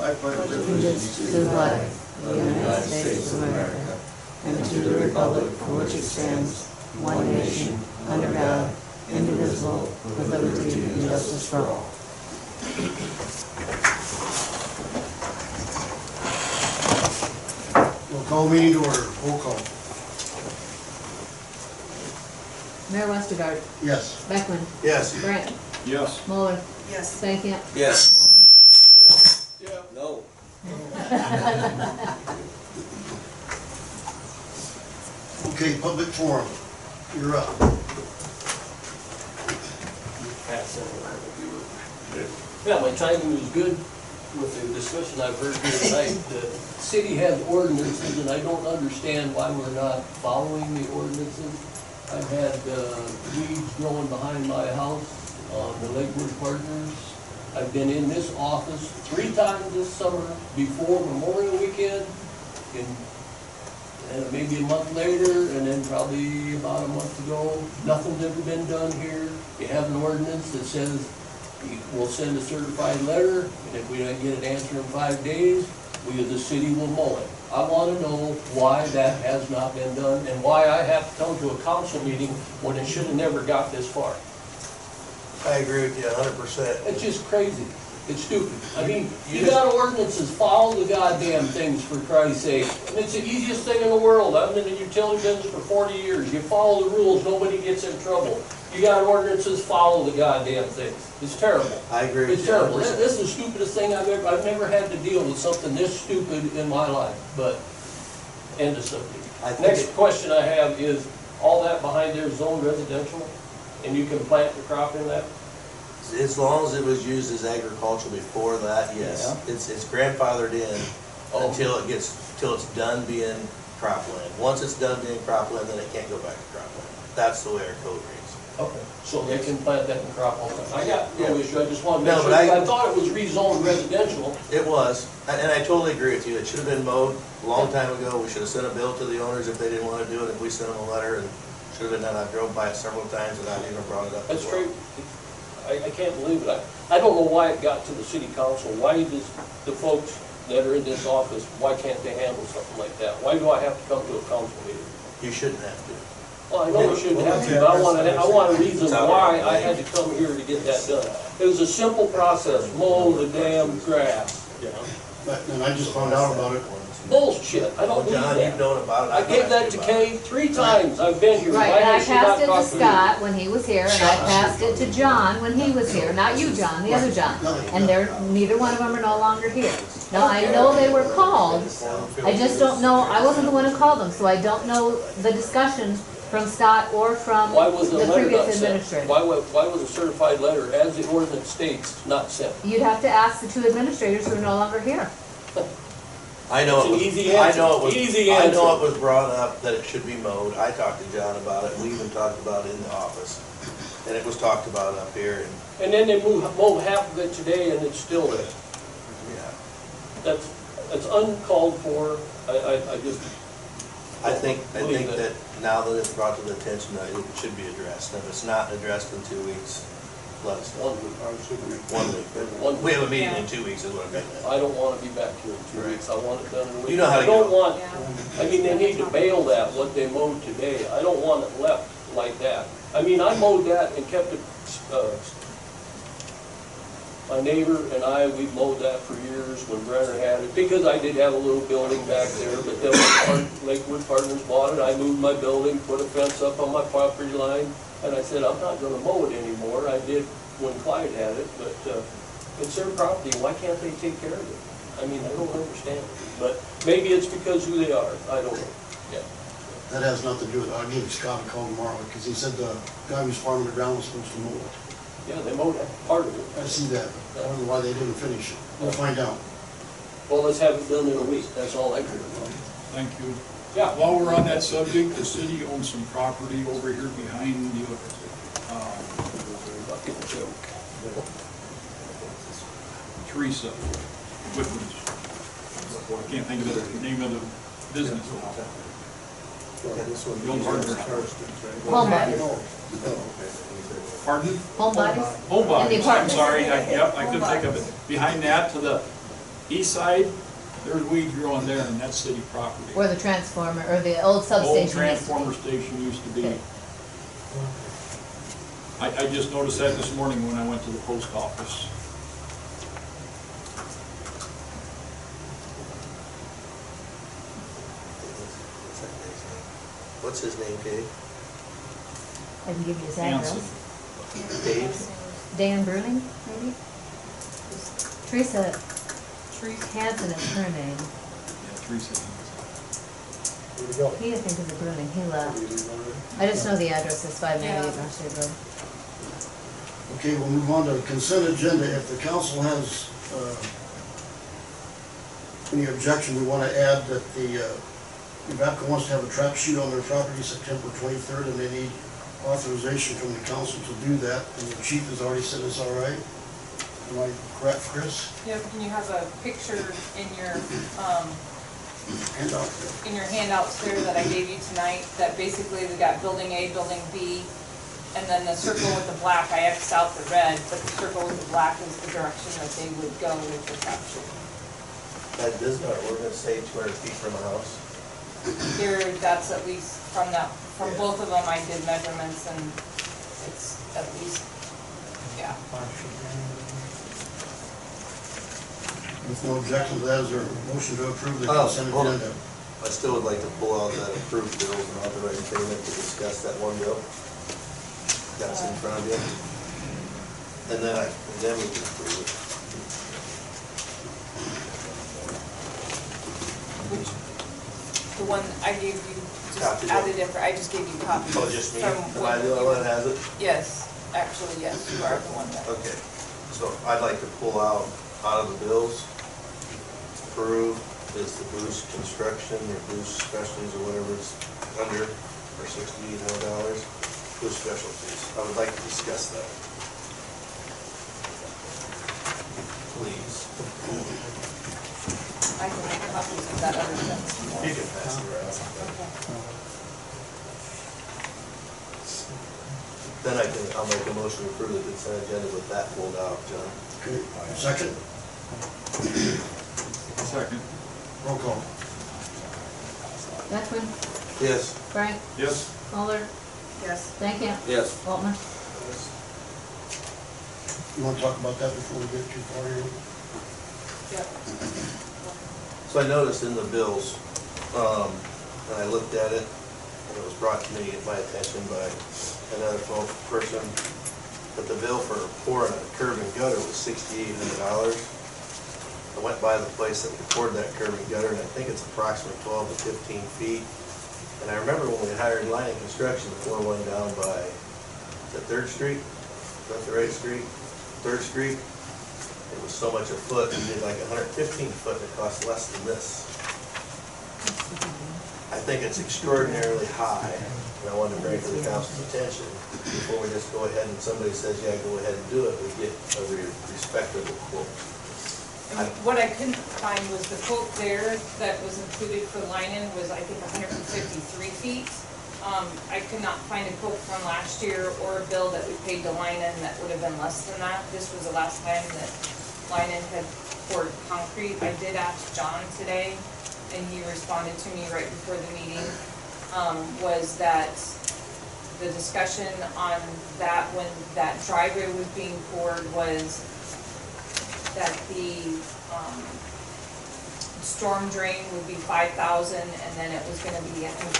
I pledge allegiance to the flag of the United States of America and to the republic for which it stands, one nation, under God, indivisible, with liberty and justice for all. We'll call meeting to order, roll call. Mayor Westergaard, Yes. Beckman, Yes. Grant, Yes. Muller, Yes. Stankham. Yes. Okay, public forum, you're up. Yeah, my timing was good with the discussion I've heard here tonight. The city has ordinances, and I don't understand why we're not following the ordinances. I've had uh, weeds growing behind my house on the Lakewood Partners. I've been in this office three times this summer before Memorial Weekend, and and maybe a month later, and then probably about a month ago, nothing's ever been done here. You have an ordinance that says will send a certified letter, and if we don't get an answer in five days, we, the city will mow it. I wanna know why that has not been done, and why I have to come to a council meeting when it should have never got this far. I agree with you hundred percent. It's just crazy. It's stupid. I mean, you got ordinances, follow the goddamn things for Christ's sake. And it's the easiest thing in the world. I've been in the utility business for forty years. You follow the rules, nobody gets in trouble. You got ordinances, follow the goddamn things. It's terrible. I agree with It's you terrible. This this is the stupidest thing I've ever, I've never had to deal with something this stupid in my life, but end of subject. I think Next it- question I have is, all that behind there is zone residential, and you can plant the crop in that? As long as it was used as agricultural before that, yes. It's, it's grandfathered in Oh. until it gets, till it's done being cropland. Once it's done being cropland, then it can't go back to cropland. That's the way our code reads. Okay. So they can plant that in crop all? I got no Yeah. issue, I just wanted to No, make sure, I- I thought it was rezoned residential. It was, and and I totally agree with you. It should have been mowed a long time ago. We should have sent a bill to the owners if they didn't want to do it. If we sent them a letter and should have been done. I drove by it several times and I even brought it up. That's as well. great. I, I can't believe it. I, I don't know why it got to the city council. Why does the folks that are in this office, why can't they handle something like that? Why do I have to come to a council meeting? You shouldn't have to. Well, I know we shouldn't have to, but I want to, I want a reason why I had to come here to get that done. It was a simple process, mow the damn grass, you know? But, and I just found out about it. Bullshit, I don't oh, believe John, you've that. known about it. I I've gave asked that you to about it. Kay three times, I've been here. Right, Why and I has she not passed it to talked me? Scott when he was here, and I passed it to John when he was here, not you, John, the other John. And they're, neither one of them are no longer here. Now, I know they were called, I just don't know, I wasn't the one who called them, so I don't know the discussion from Scott or from Why was the the letter not previous sent? administrator. Why wa, why was a certified letter, as the ordinance states, not sent? You'd have to ask the two administrators who are no longer here. I know It's it an was, easy I answer. know it was, Easy I know answer. it was brought up that it should be mowed. I talked to John about it. We even talked about it in the office. And it was talked about up here and, And then they move, mow half of it today and it's still there. yeah. That's, that's uncalled for. I, I, I just, I think, I Believe think it. that now that it's brought to the attention, that it should be addressed. And if it's not addressed in two weeks, let us know. one week. One week. One- We have a meeting in two weeks is what I'm getting at. I don't wanna be back here in two Right. weeks. I want it done in a week. You know how to I don't get- want, I mean, they need to bail that, what they mowed today. I don't want it left like that. I mean, I mowed that and kept it, uh, my neighbor and I, we mowed that for years when Brenner had it, because I did have a little building back there, but then when Part- Lakewood Partners bought it, I moved my building, put a fence up on my property line, and I said, I'm not gonna mow it anymore. I did when Clyde had it, but, uh, it's their property, why can't they take care of it? I mean, I don't understand, but maybe it's because who they are, I don't know, yeah. That has nothing to do with it. I'll give Scott a call tomorrow, because he said the guy who's farming the ground was supposed to mow it. Yeah, they mowed that part of it. I see that. I don't know why they didn't finish it. We'll find out. Well, let's have it done in a week, that's all I care about. Thank you. Yeah, While we're on that subject, the city owns some property over here behind the, uh, Teresa Whitman's. I can't think of the name of the business now. The old partner. Home bodies, Pardon? home bodies? Home bodies, I'm apartment. sorry, I, yep, I couldn't think of it. Behind that to the, East side, there's weeds growing there, and that's city property. Where the transformer, or the old Old substation is. transformer station used to be. Okay. I, I just noticed that this morning when I went to the post office. What's that guy's name? What's his name, Dave? I can give you his Hanson. address. Dave? Dan Bruning, maybe? Teresa Hanson is her name. Yeah, Teresa. Here we go. He, I think, is a Bruning, he left. I just know the address is five ninety-eight North Shore Road. Okay, we'll move on to the consent agenda. If the council has, uh, any objection, we want to add that the, uh, Evapco wants to have a trap sheet on their property September twenty-third, and they need authorization from the council to do that, and the chief has already said it's all right. Am I correct, Chris? Yep, and you have a picture in your, um, Handout. in your handouts there that I gave you tonight, that basically we got building A, building B, and then the circle with the black, I Xed out the red, but the circle with the black is the direction that they would go with the trap. That does not, we're gonna say two hundred feet from a house. Here, that's at least from that, from both of them, I did measurements and it's at least, yeah. With no objection to that, is there a motion to approve the Oh, consent hold on. agenda? I still would like to pull out that approved bills and authorize payment to discuss that one bill. That's in front of you. And then I, and then we can approve it. Which, the one I gave you, just Copies added in, for- I just gave you copies. Oh, just me? from Am I when the only you- one that has it? Yes, actually, yes, you are the one that. Okay, so I'd like to pull out, out of the bills, approve is the Boost Construction or Boost Specialties or whatever it's under, for sixty-eight hundred dollars, Boost Specialties. I would like to discuss that. Please. I can make copies of that other stuff. You can pass it around. Then I can, I'll make a motion to approve the consent agenda with that pulled out, John. Okay, second, Second. roll call. Beckman, Yes. Frank, Yes. Muller, Yes. Stankham, Yes. Waltman. You want to talk about that before we get too far here? Yep. So I noticed in the bills, um, and I looked at it, and it was brought to me, my attention by another phone person, that the bill for pouring a curb and gutter was sixty-eight hundred dollars. I went by the place that we poured that curb and gutter, and I think it's approximately twelve to fifteen feet. And I remember when we hired Lion Construction, pour one down by, the Third Street, that the right street? Third Street, it was so much a foot, we did like hundred fifteen foot, and it cost less than this. I think it's extraordinarily high, and I wanted to bring to the council's attention, before we just go ahead and somebody says, yeah, go ahead and do it, we get a re- respectable quote. What I couldn't find was the quote there that was included for Lynon was, I think, hundred and fifty-three feet. Um, I could not find a quote from last year or a bill that we paid to Lynon that would have been less than that. This was the last time that Lynon had poured concrete. I did ask John today, and he responded to me right before the meeting, um, was that the discussion on that, when that driveway was being poured, was that the, um, storm drain would be five thousand, and then it was gonna be, I think,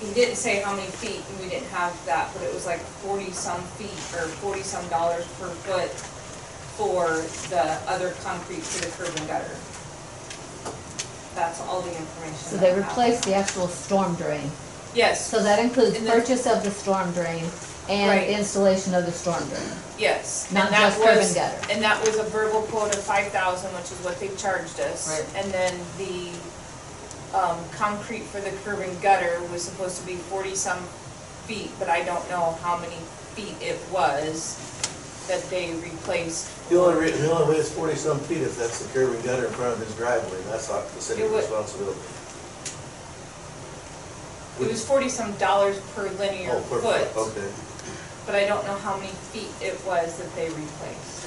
he didn't say how many feet, and we didn't have that, but it was like forty-some feet, or forty-some dollars per foot for the other concrete for the curb and gutter. That's all the information So that they have. replaced the actual storm drain. Yes, So that includes And then- purchase of the storm drain and Right. installation of the storm drain. yes. Not and that just curb and was- gutter. And that was a verbal quote of five thousand, which is what they charged us. Right. And then the, um, concrete for the curb and gutter was supposed to be forty-some feet, but I don't know how many feet it was that they replaced. The only, rea- the only way it's forty-some feet if that's the curb and gutter in front of his driveway, and that's not the city's It would- responsibility. It was forty-some dollars per linear Oh, per foot, Okay, but I don't know how many feet it was that they replaced.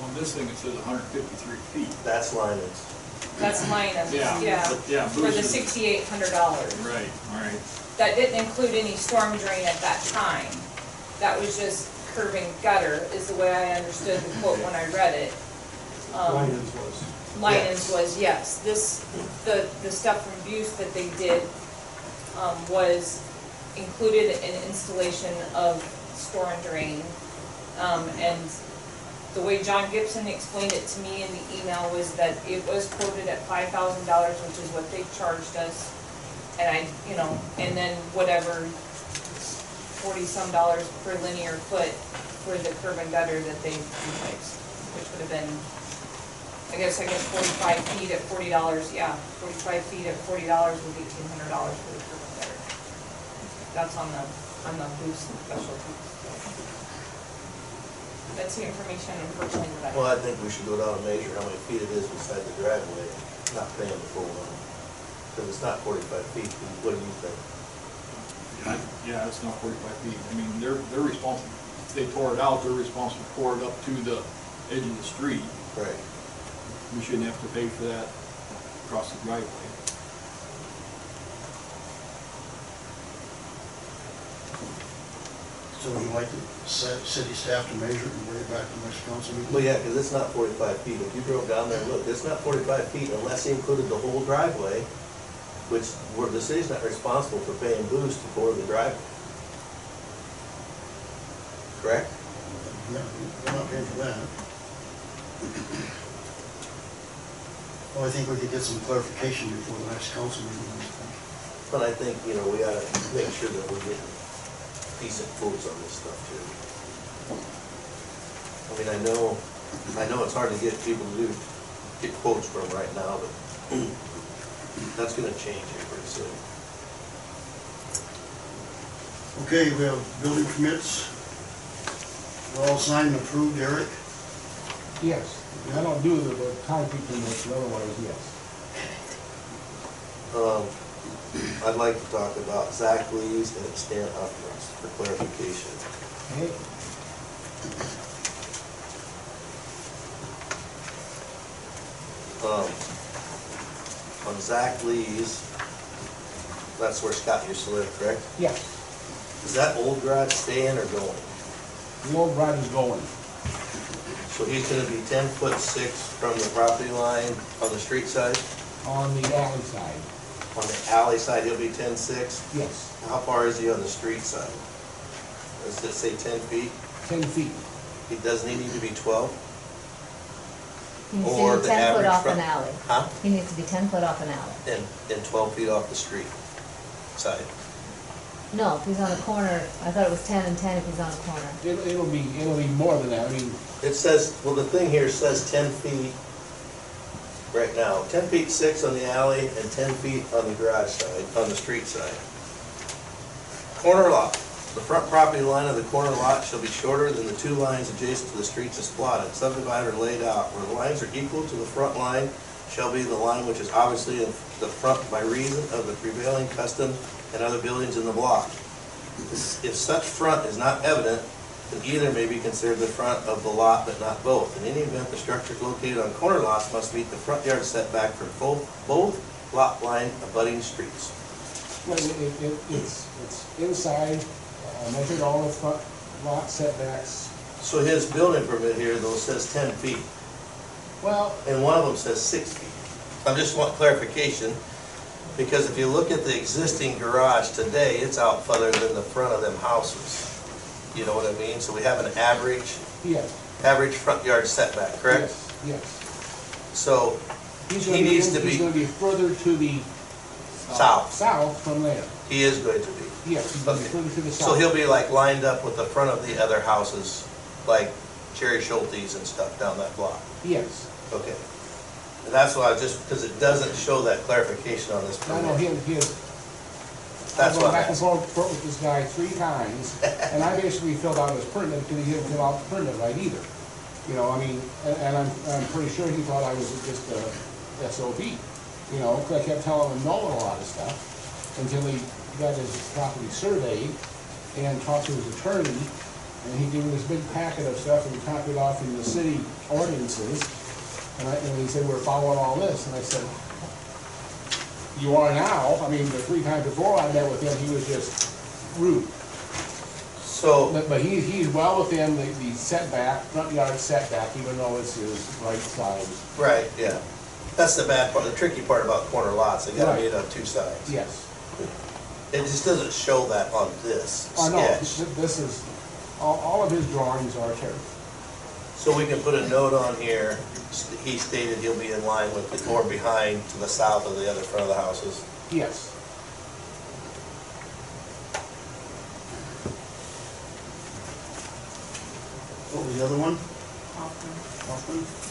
On this thing, it says hundred fifty-three feet. That's Linus. That's Linus, Yeah, yeah, but yeah, for the Boost sixty-eight hundred dollars. Right, all right. That didn't include any storm drain at that time. That was just curb and gutter, is the way I understood the quote when I read it. Um, Linens was. Linens was, yes, this, the, the stuff from Buse that they did, um, was included an installation of storm drain. Um, and the way John Gibson explained it to me in the email was that it was quoted at five thousand dollars, which is what they charged us. And I, you know, and then whatever, forty-some dollars per linear foot for the curb and gutter that they replaced, which would have been I guess I guess forty-five feet at forty dollars, yeah, forty-five feet at forty dollars was eighteen hundred dollars for the curb and. That's on the, on the boost and specialties. That's the information unfortunately that Well, I, I think we should go down and measure how many feet it is beside the driveway, not paying the full one. Because it's not forty-five feet, what do you think? I- Yeah, it's not forty-five feet. I mean, they're, they're responsible, if they tore it out, they're responsible to pour it up to the edge of the street. Right. We shouldn't have to pay for that across the driveway. So would you like the ci- city staff to measure it and bring it back to the next council meeting? Well, yeah, because it's not forty-five feet. If you drove down there and looked, it's not forty-five feet unless he included the whole driveway, which, where the city's not responsible for paying boost for the driveway. Correct? Yeah, we're not paying for that. Well, I think we could get some clarification before the next council meeting. But I think, you know, we ought to make sure that we're getting decent quotes on this stuff too. I mean, I know, I know it's hard to get people to do, get quotes from right now, but that's gonna change here pretty soon. Okay, we have building permits. We're all signed and approved, Eric. Yes, I don't do the, the concrete permits, but otherwise, yes. Um, I'd like to talk about Zach Lee's and Stan Uplands for clarification. Okay, Um, on Zach Lee's, that's where Scott used to live, correct? yes, Is that old garage staying or going? the old rod is going, So he's gonna be ten foot six from the property line on the street side? on the alley side, On the alley side, he'll be ten six? yes, How far is he on the street side? Does it say ten feet? ten feet. He doesn't he need to be twelve? He needs Or to be the ten foot average off an alley. Huh? He needs to be ten foot off an alley. And, and twelve feet off the street side? No, if he's on a corner, I thought it was ten and ten if he's on a corner. It'll, it'll be, it'll be more than that, I mean, It says, well, the thing here says ten feet right now, ten feet six on the alley and ten feet on the garage side, on the street side. Corner lot, the front property line of the corner lot shall be shorter than the two lines adjacent to the streets as plotted, subdivided or laid out. Where the lines are equal to the front line shall be the line which is obviously in the front by reason of the prevailing custom and other buildings in the block. If such front is not evident, either may be considered the front of the lot, but not both. In any event, the structures located on corner lots must meet the front yard setback for both, both lot line abutting streets. well, it, it, it- it's, it's inside, I measured all the front lot setbacks. So his building permit here though says ten feet, Well, and one of them says six feet. I just want clarification, because if you look at the existing garage today, it's out further than the front of them houses. You know what I mean? So we have an average, yes, average front yard setback, correct? yes, yes. So He's He gonna needs to he's be- gonna be further to the south, south from there. he is going to be. Yes, he's gonna be Okay. further to the south. So he'll be like lined up with the front of the other houses, like Cherry Schulte's and stuff down that block? Yes. Okay. And that's why I just, because it doesn't show that clarification on this I know, permit. he, That's I've gone what back and forth with this guy three times, and I basically filled out his permit, because he didn't fill out the permit right either. You know, I mean, and, and I'm, I'm pretty sure he thought I was just a SOB, you know, 'cause I kept telling him no on a lot of stuff, until he got his property surveyed and talked to his attorney, And he gave me this big packet of stuff, and copied off in the city ordinances. And I, and he said, we're following all this, and I said, you are now, I mean, the three times before I met with him, he was just rude. So, But, but he, he's well within the, the setback, front yard setback, even though it's his right side. right, yeah. That's the bad part, the tricky part about corner lots, they gotta be on two sides. Yes. It just doesn't show that on this I know, sketch. th- this is, all, all of his drawings are terrible. So we can put a note on here, he stated he'll be in line with, the- or behind to the south of the other front of the houses. Yes. What was the other one? Hoffman? And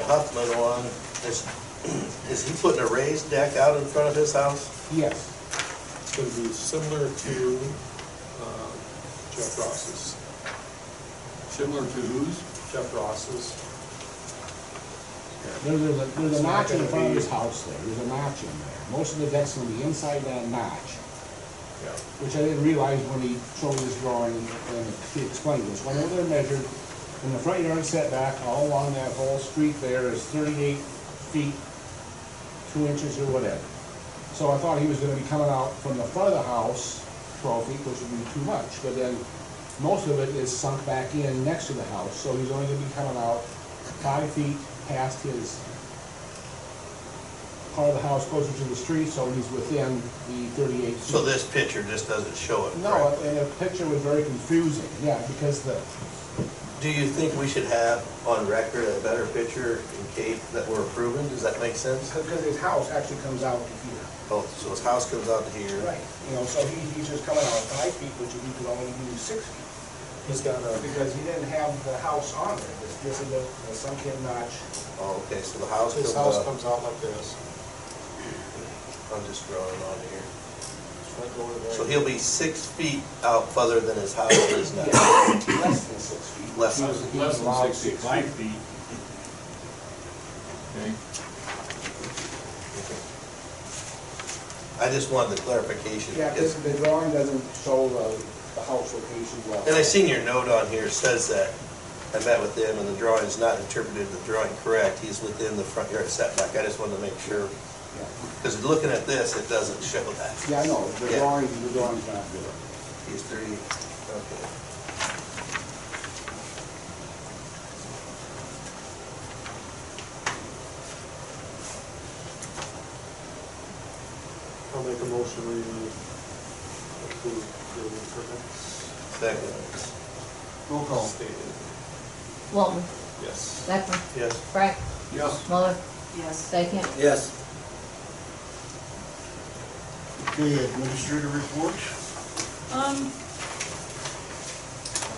then Huffman on, is, is he putting a raised deck out in front of his house? Yes. It's gonna be similar to uh, Jeff Ross's. Similar to whose? Jeff Ross's. There's, there's a, there's a notch in front of his house there, there's a notch in there. Most of the deck's gonna be inside that notch, Yeah. which I didn't realize when he showed me this drawing and he explained this. Went over there and measured, and the front yard setback all along that whole street there is thirty-eight feet, two inches or whatever. So I thought he was gonna be coming out from the front of the house, twelve feet, which would be too much, but then most of it is sunk back in next to the house, so he's only gonna be coming out five feet past his part of the house closer to the street, so he's within the thirty-eight feet. So this picture just doesn't show it No, correctly. and the picture was very confusing, yeah, because the, Do you think we should have on record a better picture in case that we're approving? Does that make sense? because his house actually comes out to here. Oh, so his house comes out to here. Right. You know, so he, he's just coming out five feet, which he could only do six feet. He's got a, Because he didn't have the house on there, this, this is the, the sunken notch. Oh, okay, so the house his comes house out, comes out like this. I'm just drawing on here. Front door there. So he'll be six feet out further than his house is now. Less than six feet. Less than- was- he Less than six feet, five feet. Okay, I just wanted the clarification. Yeah, because- because the drawing doesn't show the, the house location well. And I seen your note on here says that, I met with him and the drawing's not interpreted the drawing correct, he's within the front yard setback, I just wanted to make sure, Yeah. Because looking at this, it doesn't show that. Yeah, I know, the Yeah. drawing, the drawing's not good. He's three, okay. I'll make a motion we approve building permits Second, Roll call. stated. Walton, Yes. Beckman, yes. Frank, yes, Muller, Yes. Stankin. Yes. Okay, administrator report. Um,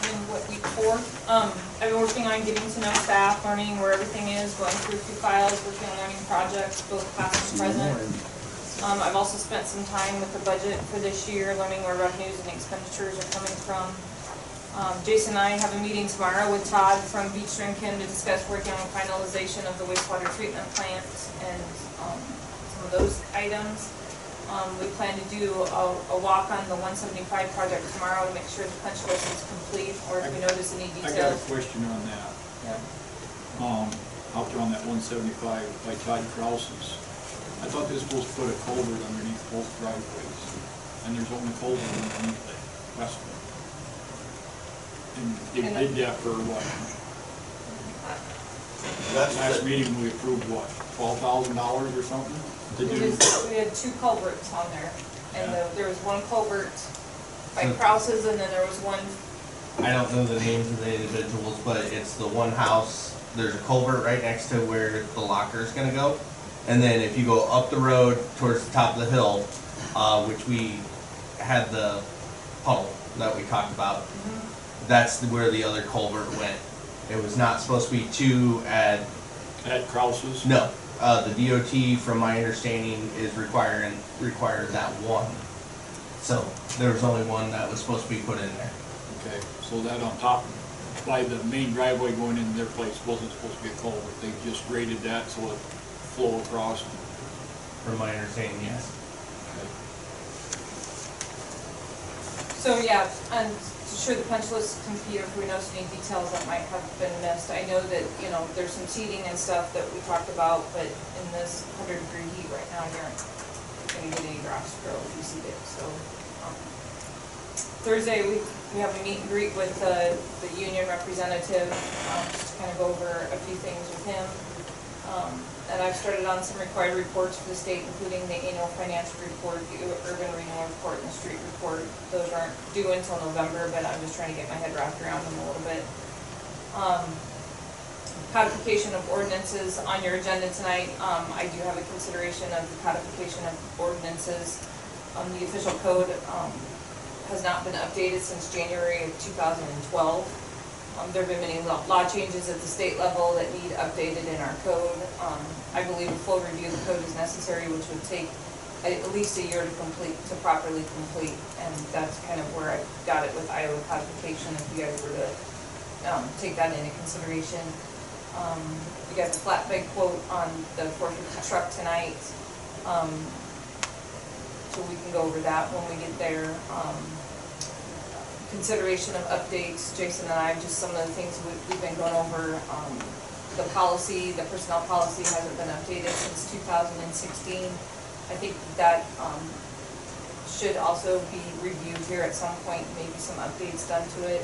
in what, week four? Um, I've been working on getting to know staff, learning where everything is, going through a few files, working on learning projects, both past and present. Um, I've also spent some time with the budget for this year, learning where revenues and expenditures are coming from. Um, Jason and I have a meeting tomorrow with Todd from Beach Drinkin to discuss working on finalization of the wastewater treatment plant and, um, some of those items. Um, we plan to do a, a walk on the one seventy-five project tomorrow to make sure the punch list is complete, or if we notice any details. I got a question on that. Yeah. Um, out there on that one seventy-five by Todd Krause's. I thought this was put a culvert underneath both driveways, and there's only culvert underneath the west one. And they And did that for what? That's Last the, meeting, we approved what, twelve thousand dollars or something? To We do, just- we had two culverts on there, and Yeah. the- there was one culvert by Krause's, and then there was one, I don't know the names of the individuals, but it's the one house, there's a culvert right next to where the locker is gonna go. And then if you go up the road towards the top of the hill, uh, which we had the puddle that we talked about, that's where the other culvert went. It was not supposed to be two at, at Krause's? no, uh, the DOT, from my understanding, is requiring, required that one. So, there was only one that was supposed to be put in there. Okay, so that on top, by the main driveway going in their place wasn't supposed to be a culvert, they just graded that so it flow across. From my understanding, yes. Okay. So, yeah, and to the punch list, computer, if we know any details that might have been missed. I know that, you know, there's some seating and stuff that we talked about, but in this hundred degree heat right now, you're not gonna get any drops grill if you seat it, so. um, Thursday, we, we have a meet and greet with the, the union representative, um, just to kind of go over a few things with him. Um, and I've started on some required reports for the state, including the annual financial report, the urban renewal report, and the street report. Those aren't due until November, but I'm just trying to get my head wrapped around them a little bit. Um, codification of ordinances on your agenda tonight. Um, I do have a consideration of the codification of ordinances. Um, the official code, um, has not been updated since January of two thousand and twelve. Um, there have been many law, changes at the state level that need updated in our code. Um, I believe a full review of the code is necessary, which would take at least a year to complete, to properly complete. And that's kind of where I got it with Iowa codification, if you guys were to, um, take that into consideration. Um, you got the flatbed quote on the four fifty truck tonight. Um, so we can go over that when we get there. Um, consideration of updates, Jason and I, just some of the things we- we've been going over. Um, The policy, the personnel policy hasn't been updated since two thousand and sixteen. I think that um, should also be reviewed here at some point, maybe some updates done to it.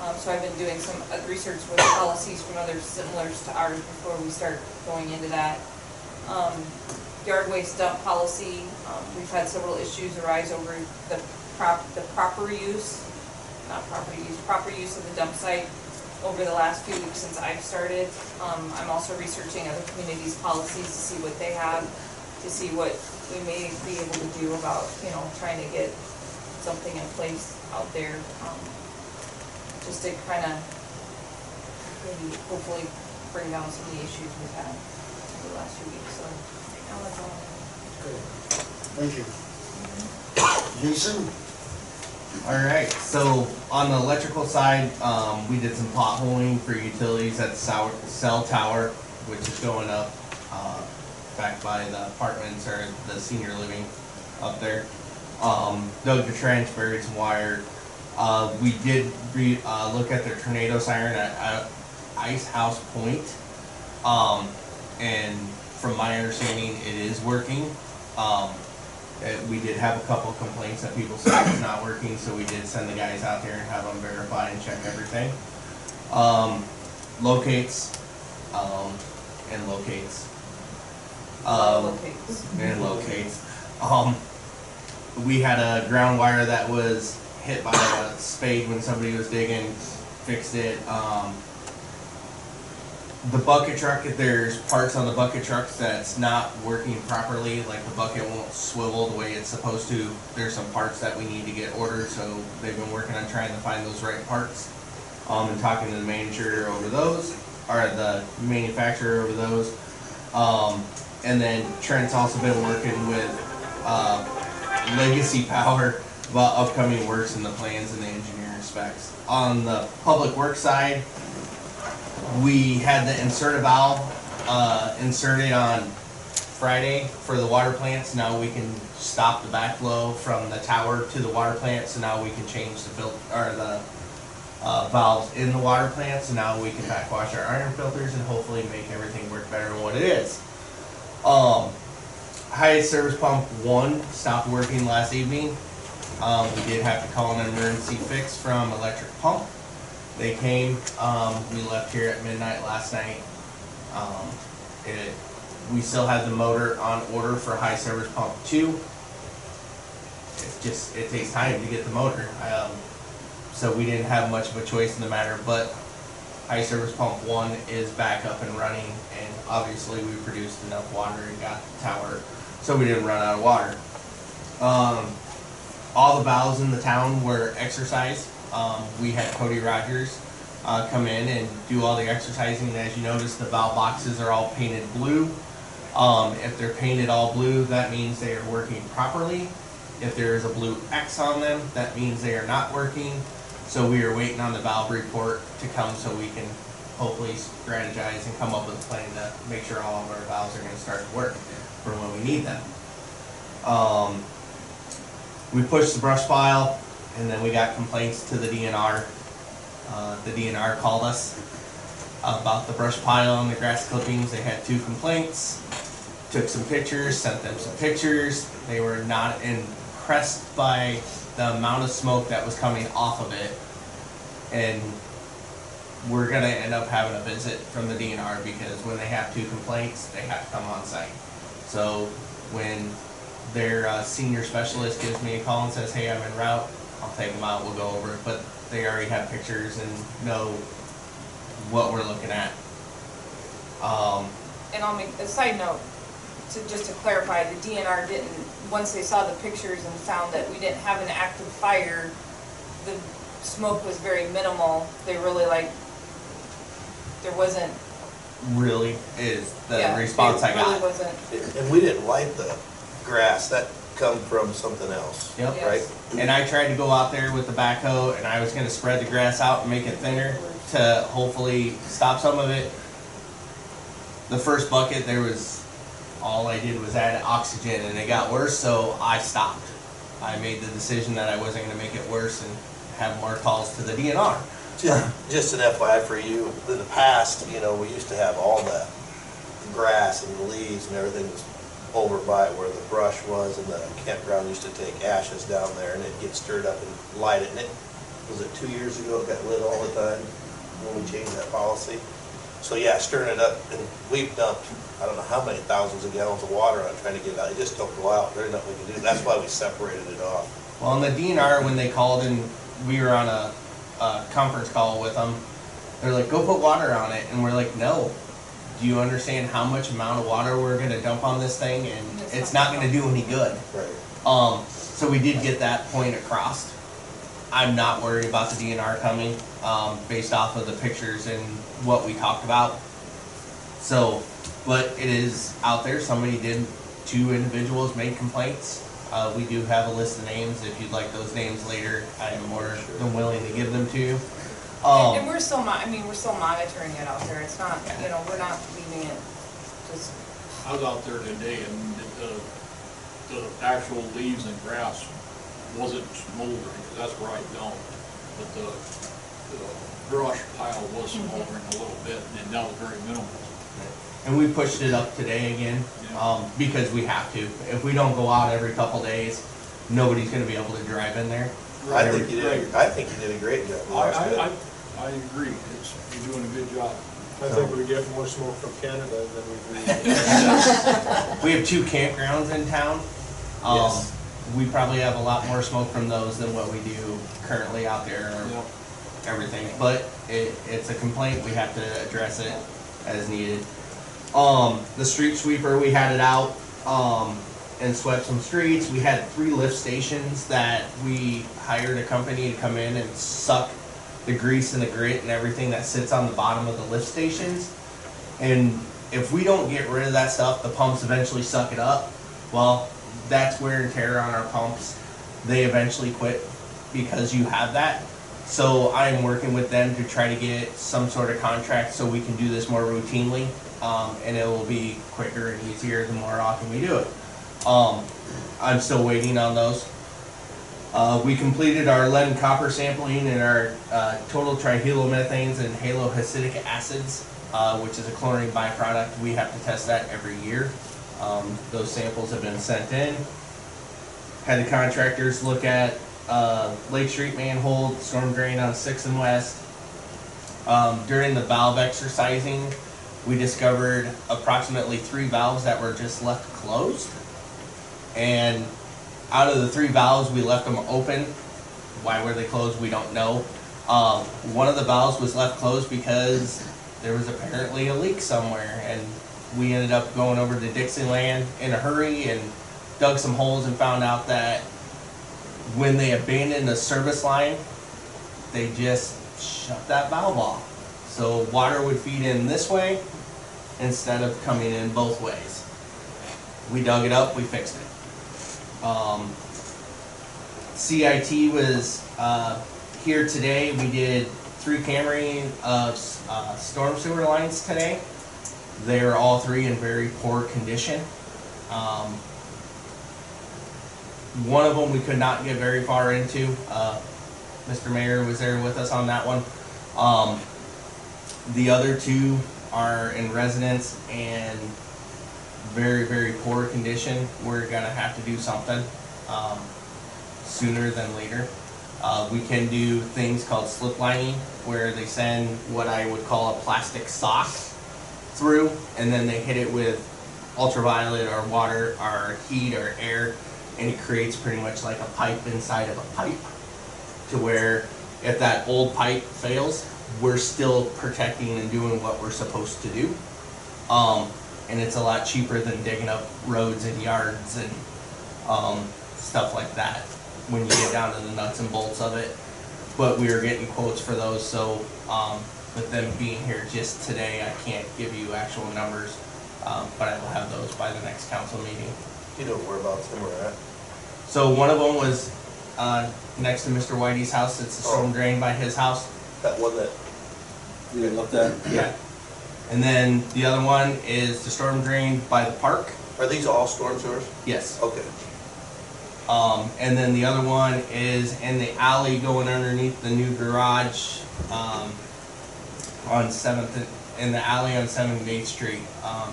Um, So I've been doing some uh, research with policies from others similars to ours before we start going into that. Um, Yard waste dump policy, um, we've had several issues arise over the prop, the proper use, not proper use, proper use of the dump site over the last few weeks since I've started. Um, I'm also researching other communities' policies to see what they have, to see what we may be able to do about, you know, trying to get something in place out there, um, just to kind of maybe hopefully bring down some of the issues we've had over the last few weeks, so right now that's all. Thank you. Jason? Alright, so on the electrical side, um, we did some potholing for utilities at the cell, cell tower, which is going up, uh, back by the apartments or the senior living up there. Um, dug the trench, buried some wire. Uh, we did re, uh, look at the tornado siren at, at Ice House Point. Um, and from my understanding, it is working. Um, uh, we did have a couple complaints that people said it's not working, so we did send the guys out there and have them verify and check everything. Um, locates, um, and locates. Um, Locates. and locates. Um, we had a ground wire that was hit by a spade when somebody was digging, fixed it. Um, the bucket truck, if there's parts on the bucket trucks that's not working properly, like the bucket won't swivel the way it's supposed to, there's some parts that we need to get ordered, so they've been working on trying to find those right parts. Um, and talking to the manager over those, or the manufacturer over those. Um, and then Trent's also been working with, uh, Legacy Power about upcoming works and the plans and the engineering specs. On the public works side, we had the inserter valve, uh, inserted on Friday for the water plants. Now we can stop the backflow from the tower to the water plant, so now we can change the filter or the, uh, valves in the water plant, so now we can backwash our iron filters and hopefully make everything work better than what it is. Um, service pump one stopped working last evening. Um, we did have to call an emergency fix from electric pump. They came, um, we left here at midnight last night. Um, it, we still have the motor on order for high service pump two. It's just, it takes time to get the motor, um, so we didn't have much of a choice in the matter, but high service pump one is back up and running, and obviously we produced enough water and got the tower, so we didn't run out of water. Um, all the valves in the town were exercised. Um, we had Cody Rogers, uh, come in and do all the exercising, and as you notice, the valve boxes are all painted blue. Um, if they're painted all blue, that means they are working properly. If there is a blue X on them, that means they are not working. So we are waiting on the valve report to come so we can hopefully strategize and come up with a plan to make sure all of our valves are gonna start to work for when we need them. Um, we push the brush pile and then we got complaints to the DNR. Uh, the DNR called us about the brush pile and the grass clippings. They had two complaints. Took some pictures, sent them some pictures. They were not impressed by the amount of smoke that was coming off of it. And we're gonna end up having a visit from the DNR because when they have two complaints, they have to come on site. So when their uh, senior specialist gives me a call and says, hey, I'm en route, I'll take them out, we'll go over it, but they already have pictures and know what we're looking at. Um, And I'll make, a side note, to, just to clarify, the DNR didn't, once they saw the pictures and found that we didn't have an active fire, the smoke was very minimal, they really like, there wasn't, really is the yeah, response I it really got. wasn't, And we didn't light the grass, that come from something else, Yep. Yeah. right? And I tried to go out there with the backhoe and I was gonna spread the grass out and make it thinner to hopefully stop some of it. The first bucket, there was, all I did was add oxygen and it got worse, so I stopped. I made the decision that I wasn't gonna make it worse and have more calls to the DNR. Just just an FYI for you, in the past, you know, we used to have all the grass and the leaves and everything was over by where the brush was and the campground used to take ashes down there and it'd get stirred up and light it. And it, was it two years ago, it got lit all the time when we changed that policy? So yeah, stirring it up and we've dumped, I don't know how many thousands of gallons of water on trying to get it out. It just don't go out. There's nothing we can do. That's why we separated it off. Well, on the DNR, when they called and we were on a, a conference call with them, they're like, go put water on it. And we're like, no. Do you understand how much amount of water we're gonna dump on this thing? And It's it's not not gonna do any good. Right. Um, so we did get that point across. I'm not worried about the DNR coming, um, based off of the pictures and what we talked about. So, but it is out there, somebody did, two individuals made complaints. Uh, we do have a list of names, if you'd like those names later, I am more than willing to give them to you. And and Um, we're still mo, I mean, we're still monitoring it out there, it's not, you know, we're not leaving it just, I was out there today and the, the actual leaves and grass wasn't smoldering, 'cause that's where I don't. But the, the brush pile was smoldering a little bit and that was very minimal. and we pushed it up today again, um, because we have to. If we don't go out every couple days, nobody's gonna be able to drive in there. I think you did, a- I think you did a great job. I, I, I, I agree, it's, you're doing a good job. I think we get more smoke from Canada than we do. We have two campgrounds in town. Um, Yes. we probably have a lot more smoke from those than what we do currently out there or Yep. everything. But it, it's a complaint, we have to address it as needed. Um, the street sweeper, we had it out, um, and swept some streets. We had three lift stations that we hired a company to come in and suck the grease and the grit and everything that sits on the bottom of the lift stations. And if we don't get rid of that stuff, the pumps eventually suck it up. Well, that's wear and tear on our pumps. They eventually quit because you have that. So I am working with them to try to get some sort of contract so we can do this more routinely. Um, and it will be quicker and easier the more often we do it. Um, I'm still waiting on those. Uh, we completed our lead and copper sampling and our, uh, total trihalomethane and haloacetic acids, uh, which is a chlorine byproduct. We have to test that every year. Um, those samples have been sent in. Had the contractors look at, uh, Lake Street manhole, storm drain on Sixth and West. Um, during the valve exercising, we discovered approximately three valves that were just left closed. And out of the three valves, we left them open. Why were they closed? We don't know. Um, one of the valves was left closed because there was apparently a leak somewhere, and we ended up going over to Dixieland in a hurry and dug some holes and found out that when they abandoned the service line, they just shut that valve off. So water would feed in this way instead of coming in both ways. We dug it up, we fixed it. Um, CIT was, uh, here today, we did three cammering of, uh, storm sewer lines today. They're all three in very poor condition. Um, one of them we could not get very far into, uh, Mr. Mayor was there with us on that one. Um, the other two are in residence and very, very poor condition. We're gonna have to do something, um, sooner than later. Uh, we can do things called slip lining, where they send what I would call a plastic sock through, and then they hit it with ultraviolet or water or heat or air, and it creates pretty much like a pipe inside of a pipe. To where if that old pipe fails, we're still protecting and doing what we're supposed to do. Um, and it's a lot cheaper than digging up roads and yards and, um, stuff like that, when you get down to the nuts and bolts of it. But we are getting quotes for those, so, um, with them being here just today, I can't give you actual numbers. Um, but I will have those by the next council meeting. You know whereabouts them are at? So one of them was, uh, next to Mr. Whitey's house, it's a storm drain by his house. That one that, You looked at? Yeah. And then the other one is the storm drain by the park. are these all storm sewers? Yes. Okay. Um, and then the other one is in the alley going underneath the new garage, um, on Seventh, in the alley on Seventh and Eighth Street. Um,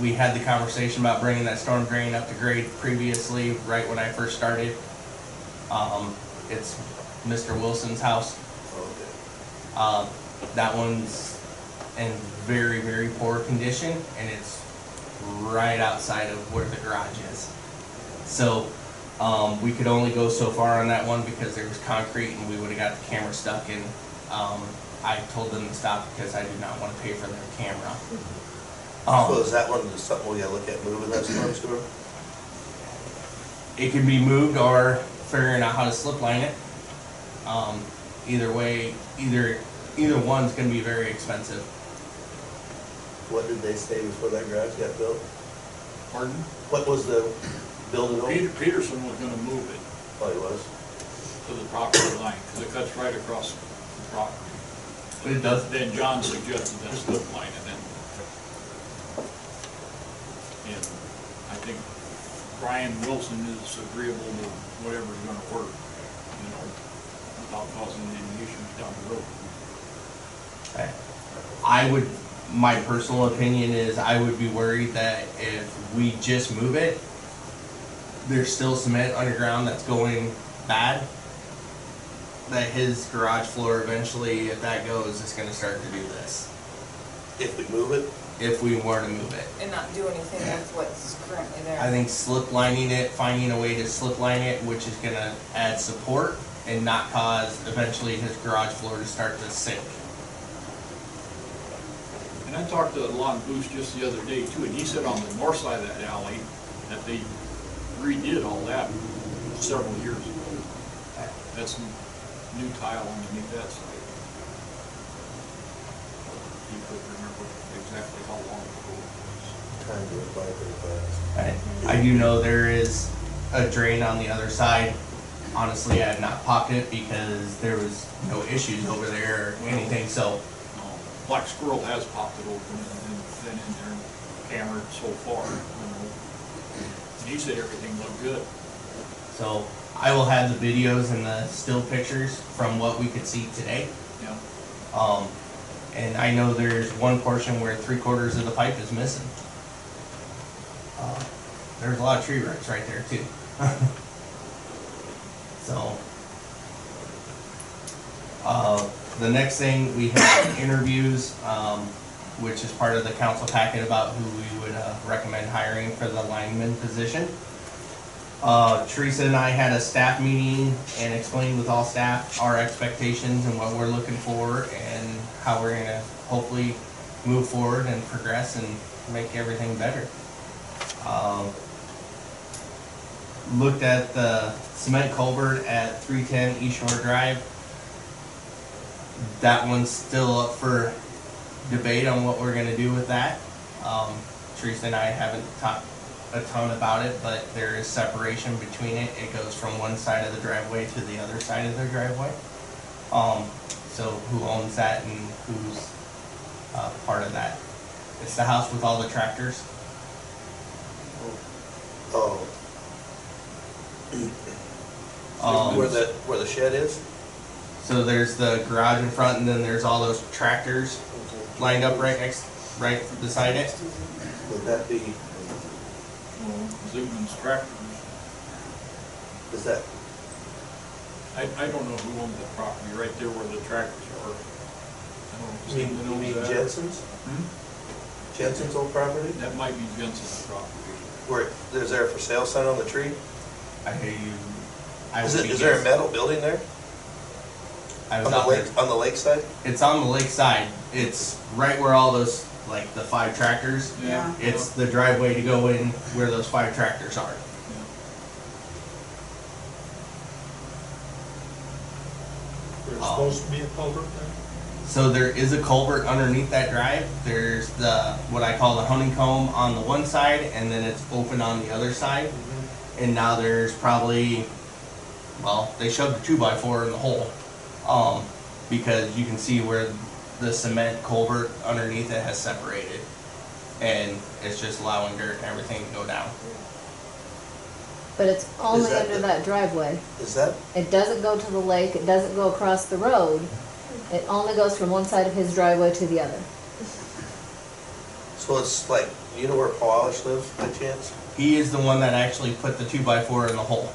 we had the conversation about bringing that storm drain up to grade previously, right when I first started. Um, it's Mr. Wilson's house. Okay. Uh, that one's in very, very poor condition, and it's right outside of where the garage is. So, um, we could only go so far on that one because there was concrete and we would've got the camera stuck in. Um, I told them to stop because I do not wanna pay for their camera. So Um, is that one just something we gotta look at moving that storm sewer? it can be moved or figuring out how to slip line it. Um, either way, either, either one's gonna be very expensive. What did they say before that garage got built? Pardon? What was the building over? Peter, Peterson was gonna move it Oh, he was? to the property line, because it cuts right across the property. But it does, Then John suggested that slip line, and then, and I think Brian Wilson is agreeable to whatever's gonna work, you know, without causing any issues down the road. I would, my personal opinion is I would be worried that if we just move it, there's still cement underground that's going bad. That his garage floor eventually, if that goes, is gonna start to do this, If we move it, if we were to move it. And not do anything with what's currently there. I think slip lining it, finding a way to slip line it, which is gonna add support and not cause eventually his garage floor to start to sink. And I talked to Lon Booth just the other day too, and he said on the north side of that alley, that they redid all that several years ago. That's new tile underneath that side. He couldn't remember exactly how long ago it time goes by pretty fast. I, I do know there is a drain on the other side. Honestly, I have not popped it because there was no issues over there or anything, so, was. No, Black Squirrel has popped it open and been in there and hammered so far, you know. And he said everything looked good. so I will have the videos and the still pictures from what we could see today. Yeah. Um, and I know there's one portion where three quarters of the pipe is missing. Uh, There's a lot of tree roots right there too. So. Uh, the next thing, we have interviews, um, which is part of the council packet about who we would, uh, recommend hiring for the lineman position. Uh, Teresa and I had a staff meeting and explained with all staff our expectations and what we're looking for and how we're gonna hopefully move forward and progress and make everything better. Um, looked at the cement culvert at three ten East Shore Drive. That one's still up for debate on what we're gonna do with that. Um, Teresa and I haven't talked a ton about it, but there is separation between it. It goes from one side of the driveway to the other side of the driveway. Um, so who owns that and who's, uh, part of that? It's the house with all the tractors. Oh, Um, where the, where the shed is? So there's the garage in front and then there's all those tractors lined up right next, right beside it. Would that be, Zoom's tractors. is that, I, I don't know who owns the property, right there where the tractors are. I don't know if you mean, Stephen you mean that. Jensen's? Hmm? Jensen's old property? That might be Jensen's property. Where, there's there a for sale sign on the tree? I hear you. I Is would it, be is there a guessing- metal building there? I On the out there. lake, on the lakeside? It's on the lake side. It's right where all those, like the five tractors. Yeah. It's the driveway to go in where those five tractors are. There's Oh. supposed to be a culvert there? So there is a culvert underneath that drive. There's the, what I call the honeycomb on the one side and then it's open on the other side. Mm-hmm. And now there's probably, well, they shoved a two by four in the hole. Um, because you can see where the cement culvert underneath it has separated. And it's just allowing dirt and everything to go down. But it's only that under the- that driveway. Is that, It doesn't go to the lake, it doesn't go across the road. It only goes from one side of his driveway to the other. so it's like, you know where Paul Alish lives by chance? He is the one that actually put the two by four in the hole.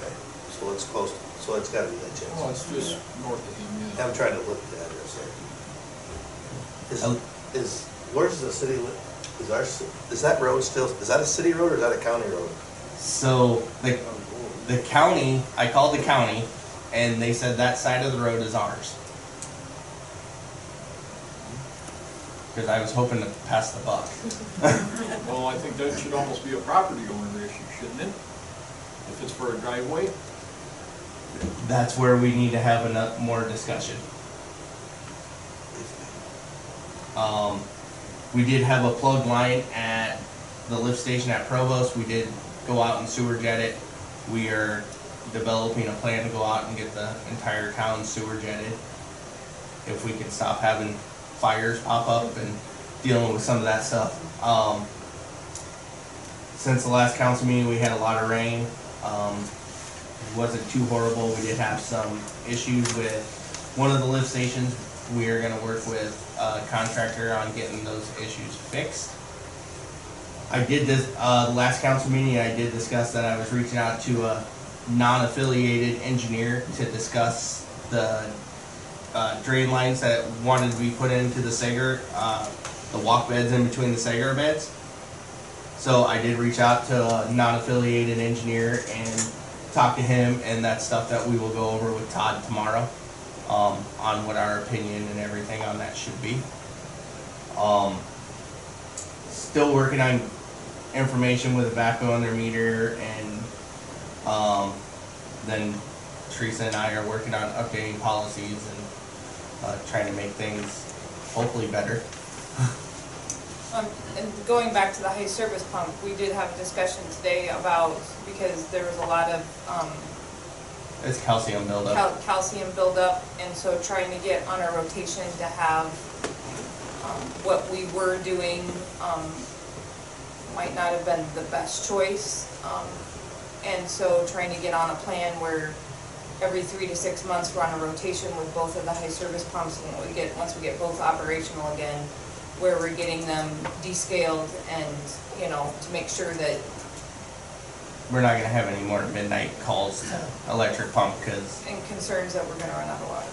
Okay, so it's close, so it's gotta be that Well, chance. Oh, it's just north of him, yeah. I'm trying to look at the address. Oh. Is, is, where's the city, li- is our, ci- is that road still, is that a city road or is that a county road? So the, the county, I called the county and they said that side of the road is ours. Cause I was hoping to pass the buck. Well, I think that should almost be a property owner issue, shouldn't it? If it's for a driveway? That's where we need to have enough, more discussion. Um, we did have a plug line at the lift station at Provost, we did go out and sewer jet it. We are developing a plan to go out and get the entire town sewer jetted. If we can stop having fires pop up and dealing with some of that stuff. Um, since the last council meeting, we had a lot of rain. Um, wasn't too horrible. We did have some issues with one of the lift stations. We are gonna work with a contractor on getting those issues fixed. I did this, uh, last council meeting, I did discuss that I was reaching out to a non-affiliated engineer to discuss the, uh, drain lines that wanted to be put into the Sager, uh, the walk beds in between the Sager beds. So I did reach out to a non-affiliated engineer and talk to him, and that's stuff that we will go over with Todd tomorrow, um, on what our opinion and everything on that should be. Um, still working on information with backhoe on their meter, and, um, then Teresa and I are working on updating policies and, uh, trying to make things hopefully better. Um, and going back to the high service pump, we did have a discussion today about, because there was a lot of, um, It's calcium buildup. cal- calcium buildup, and so trying to get on a rotation to have, um, what we were doing, um, might not have been the best choice. Um, and so trying to get on a plan where every three to six months, we're on a rotation with both of the high service pumps, and we get, once we get both operational again, where we're getting them descaled and, you know, to make sure that We're not gonna have any more midnight calls to electric pump, cause and concerns that we're gonna run out of water.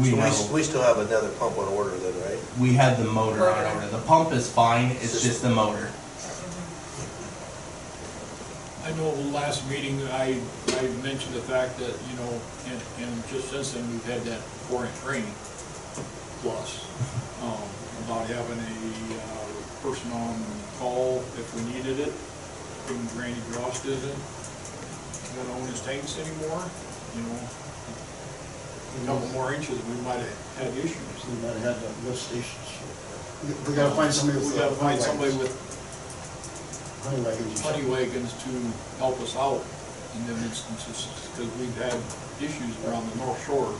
we So know, s- We still have another pump on order then, right? we have the motor on order. The pump is fine, it's Just- just the motor. I know last meeting, I, I mentioned the fact that, you know, and, and just since then, we've had that four inch rain plus, um, about having a, uh, person on call if we needed it. Even Randy Gross isn't gonna own his tanks anymore, you know. A couple more inches, we might have had issues. We might have had the lift stations. We- We gotta find somebody with. We gotta uh, find somebody with honey wagons. honey wagons to help us out in them instances, because we've had issues around the North Shore.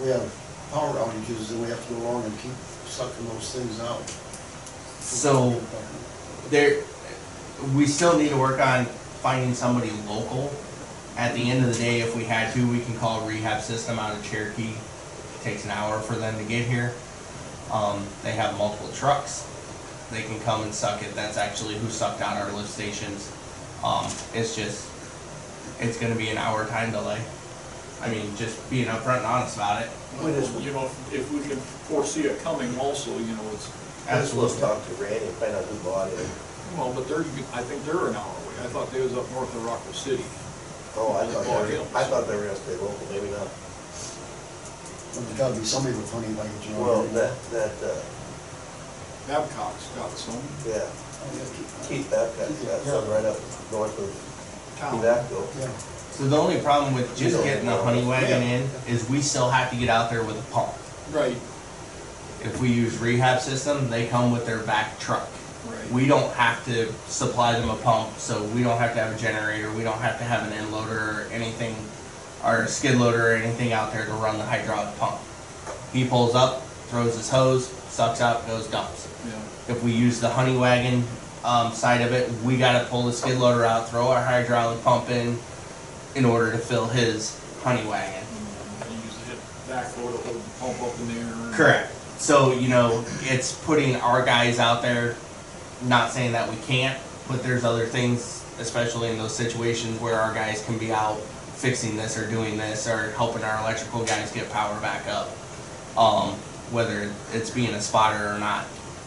We have power outages, and we have to go along and keep sucking those things out. So there, we still need to work on finding somebody local. At the end of the day, if we had to, we can call rehab system out of Cherokee. It takes an hour for them to get here. Um, they have multiple trucks. They can come and suck it. That's actually who sucked out our lift stations. Um, it's just, it's gonna be an hour time delay. I mean, just being upfront and honest about it. We just- You know, if we can foresee it coming also, you know, it's, Let's, let's talk to Randy and find out who bought it. well, but they're, I think they're an hour away. I thought they was up north of Rockwell City. Oh, I thought they were, him. I thought they were gonna stay local, maybe not. There's gotta be somebody with honey wagons around. Well, that, that, uh, Babcock's got some yeah, Oh, keep- Keith Babcock's got some right up north of town. Evapco. Yeah, So the only problem with just getting the honey wagon in is we still have to get out there with a pump. Right, If we use rehab system, they come with their back truck. right. We don't have to supply them a pump, so we don't have to have a generator, we don't have to have an end loader or anything, or a skid loader or anything out there to run the hydraulic pump. He pulls up, throws his hose, sucks out, goes dumps. Yeah, If we use the honey wagon, um, side of it, we gotta pull the skid loader out, throw our hydraulic pump in, in order to fill his honey wagon. and you use the hit backhoe to hold the pump up in the air. Correct. So, you know, it's putting our guys out there, not saying that we can't, but there's other things, especially in those situations where our guys can be out fixing this or doing this or helping our electrical guys get power back up. Um, whether it's being a spotter or not.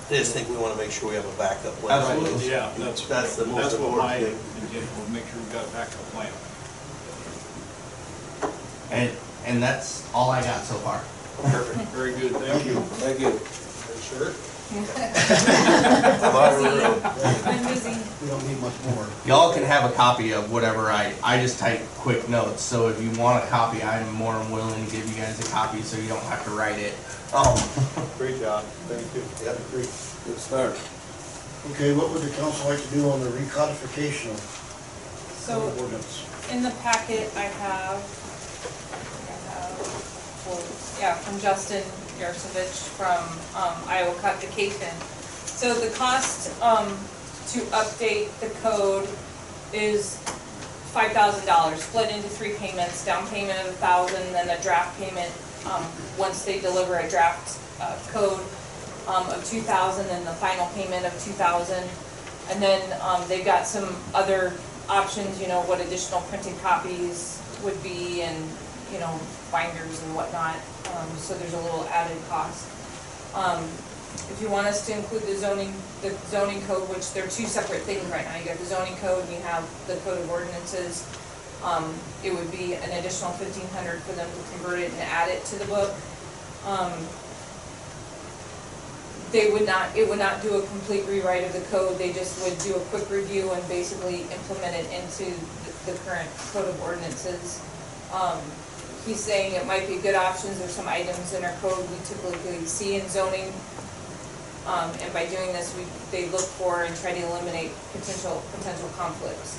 I just think we wanna make sure we have a backup plan. Absolutely. Yeah, that's. That's the most That's important my thing. intent was, make sure we've got a backup plan. And, and that's all I got so far. Perfect. Very good, thank you. Thank you. Sure. I'm out of the busy. we don't need much more. Y'all can have a copy of whatever I, I just type quick notes, so if you want a copy, I'm more than willing to give you guys a copy so you don't have to write it. Um, Great job, thank you. Yep. Great. Good start. Okay, what would the council like to do on the recodification of So the ordinance? in the packet, I have, yeah, from Justin Yarsovich from um, Iowa Codification. So the cost um, to update the code is five thousand dollars, split into three payments, down payment of a thousand, then a draft payment, um, once they deliver a draft uh, code um, of two thousand, and the final payment of two thousand. And then um, they've got some other options, you know, what additional printed copies would be and, you know, binders and whatnot. Um, So there's a little added cost. Um, If you want us to include the zoning, the zoning code, which they're two separate things right now. You got the zoning code and you have the code of ordinances. Um, It would be an additional fifteen hundred for them to convert it and add it to the book. Um, they would not, it would not do a complete rewrite of the code, they just would do a quick review and basically implement it into the, the current code of ordinances. Um, he's saying it might be good options, there's some items in our code we typically see in zoning. Um, and by doing this, we, they look for and try to eliminate potential, potential conflicts.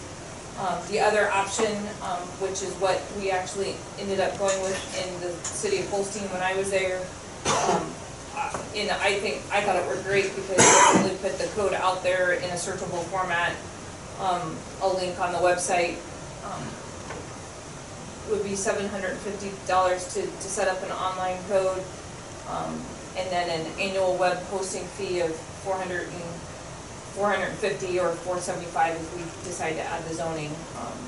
Um, the other option, um, which is what we actually ended up going with in the city of Holstein when I was there, um, and I think, I thought it worked great because they really put the code out there in a searchable format. Um, a link on the website, um, would be seven hundred and fifty dollars to, to set up an online code. Um, and then an annual web hosting fee of four hundred and, four hundred and fifty or four seventy-five if we decide to add the zoning. Um,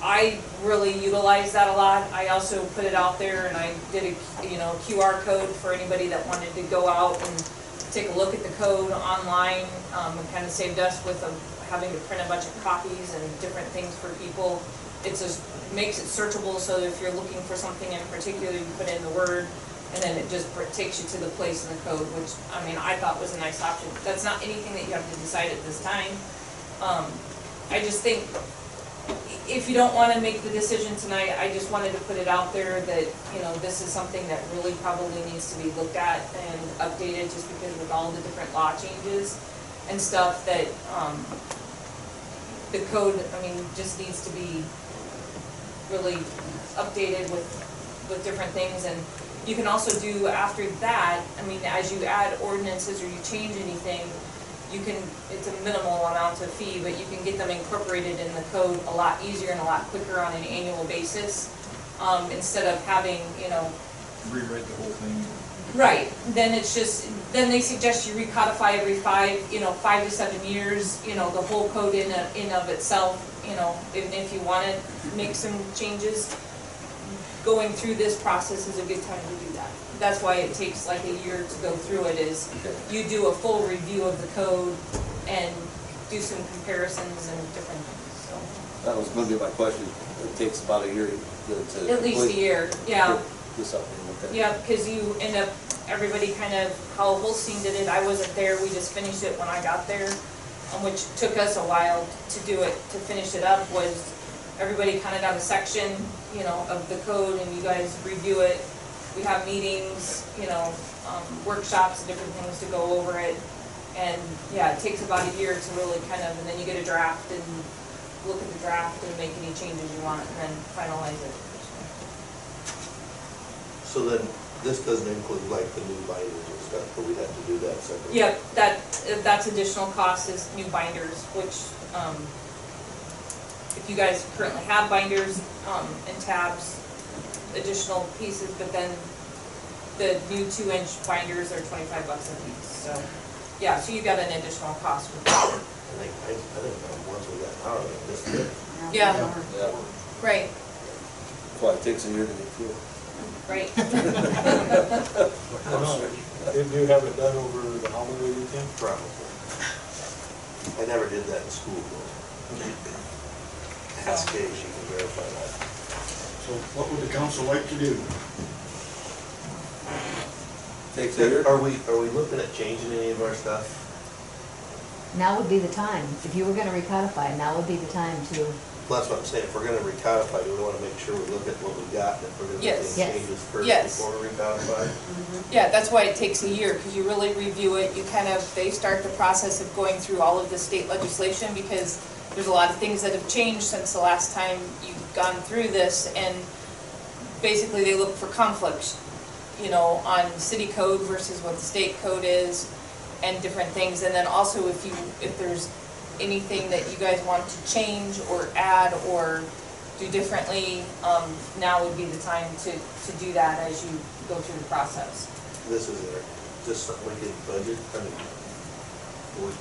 I really utilize that a lot. I also put it out there and I did a, you know, QR code for anybody that wanted to go out and take a look at the code online. Um, it kind of saved us with um, having to print a bunch of copies and different things for people. It just makes it searchable, so if you're looking for something in particular, you put in the word, and then it just takes you to the place in the code, which, I mean, I thought was a nice option. That's not anything that you have to decide at this time. Um, I just think, if you don't wanna make the decision tonight, I just wanted to put it out there that, you know, this is something that really probably needs to be looked at and updated, just because with all the different law changes, and stuff that, um, the code, I mean, just needs to be really updated with, with different things, and you can also do after that, I mean, as you add ordinances or you change anything, you can, it's a minimal amount of fee, but you can get them incorporated in the code a lot easier and a lot quicker on an annual basis, um, instead of having, you know, Rewrite the whole thing. Right, then it's just, then they suggest you recodify every five, you know, five to seven years, you know, the whole code in, a- in of itself, you know, and if you wanna make some changes, going through this process is a good time to do that. That's why it takes like a year to go through it, is you do a full review of the code and do some comparisons and different things, so. That was gonna be my question. It takes about a year to. to At least a complete year, yeah. This up, okay. Yeah, because you end up, everybody kind of, how Holstein did it, I wasn't there, we just finished it when I got there, which took us a while to do it, to finish it up, was everybody kind of got a section, you know, of the code, and you guys review it. We have meetings, you know, um, workshops, different things to go over it, and, yeah, it takes about a year to really kind of, and then you get a draft and look at the draft and make any changes you want, and then finalize it. So then, this doesn't include like the new and stuff, but we have to do that separately? Yep, that, that's additional cost is new binders, which, um, if you guys currently have binders, um, and tabs, additional pieces, but then the new two-inch binders are twenty-five bucks a piece, so, yeah, so you got an additional cost with that. I think, I, I think um, once we got power, this is it. Yeah, Yeah, right, that's why it takes a year to get through. right. I know, did you have it done over the holiday weekend? Probably. I never did that in school, though. Ask Kay, she can verify that. So what would the council like to do? Takes a year. Are we, are we looking at changing any of our stuff? Now would be the time. If you were gonna recodify, now would be the time to, Well, That's what I'm saying, if we're gonna recodify, we wanna make sure we look at what we've got, and if we're gonna make Yes. any Yes. changes first Yes. before we recodify? Mm-hmm. Yeah, that's why it takes a year, because you really review it, you kind of, they start the process of going through all of the state legislation, because there's a lot of things that have changed since the last time you've gone through this, and basically they look for conflicts, you know, on city code versus what the state code is, and different things, and then also if you, if there's anything that you guys want to change or add or do differently, um, now would be the time to, to do that as you go through the process. This is a- just we could budget, I mean, we,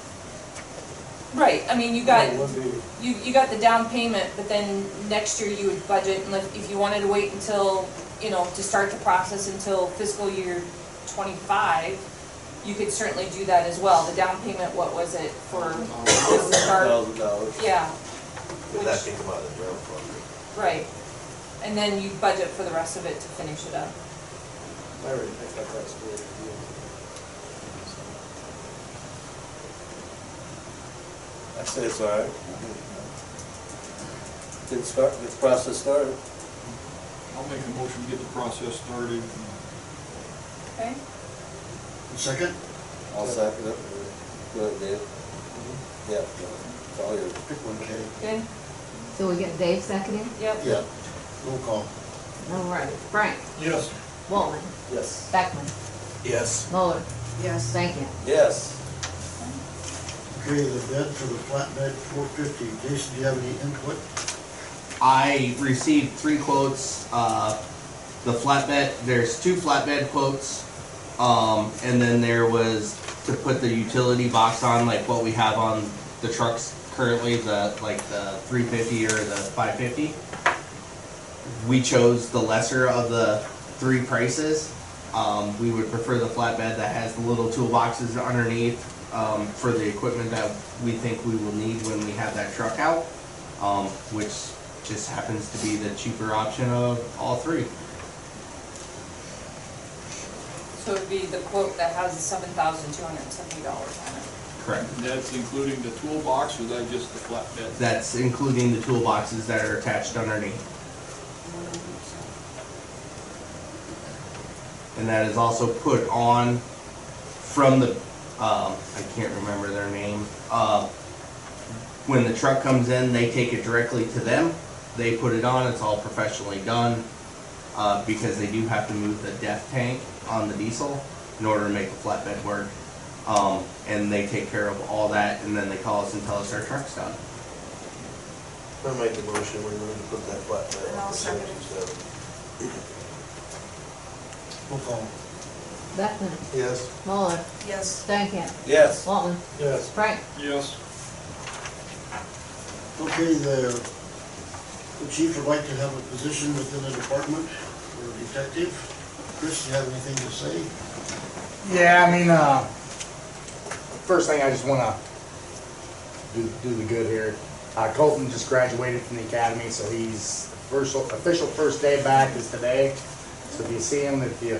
Right, I mean, you got, you, you got the down payment, but then next year you would budget, and if if you wanted to wait until, you know, to start the process until fiscal year twenty-five, you could certainly do that as well. The down payment, what was it for, was the start? Thousand dollars. Yeah, but that can come out of the general fund. right. And then you budget for the rest of it to finish it up. I already think that that's the way to do. I say it's all right. Get start, get the process started. I'll make a motion to get the process started. Okay? Second? I'll second it. Go ahead, Dave. Yeah, it's all yours. Pick one, Kay. Good? so we get Dave seconding? Yep. Yeah. Roll call. All right. Frank, Yes. Waltman, Yes. Beckman, Yes. Muller. Yes. Thank you. Yes. Okay, the bid for the flatbed four fifty. Jason, do you have any input? I received three quotes, uh, the flatbed, there's two flatbed quotes. Um, and then there was to put the utility box on, like what we have on the trucks currently, the, like the three fifty or the five fifty. We chose the lesser of the three prices. Um, we would prefer the flatbed that has the little toolboxes underneath, um, for the equipment that we think we will need when we have that truck out. Um, which just happens to be the cheaper option of all three. So it'd be the quote that has the seven thousand two hundred and seventy dollars on it. Correct. That's including the toolbox, or is that just the flatbed? That's including the toolboxes that are attached underneath. And that is also put on from the um, I can't remember their name. Uh, when the truck comes in, they take it directly to them. They put it on, it's all professionally done, uh, because they do have to move the def tank on the diesel in order to make the flatbed work. Um, and they take care of all that, and then they call us and tell us our truck's done. I make the motion, we're going to put that flatbed And I'll on for second it. seventy-seven. Roll call. Beckman, Yes. Muller, Yes. Stankham, Yes. Waltman, Yes. Frank. Yes. Okay, the, the chief would like to have a position within the department for a detective. Chris, do you have anything to say? Yeah, I mean, uh, first thing I just wanna do, do the good here. Uh, Colton just graduated from the academy, so he's, first, official first day back is today. So if you see him, if you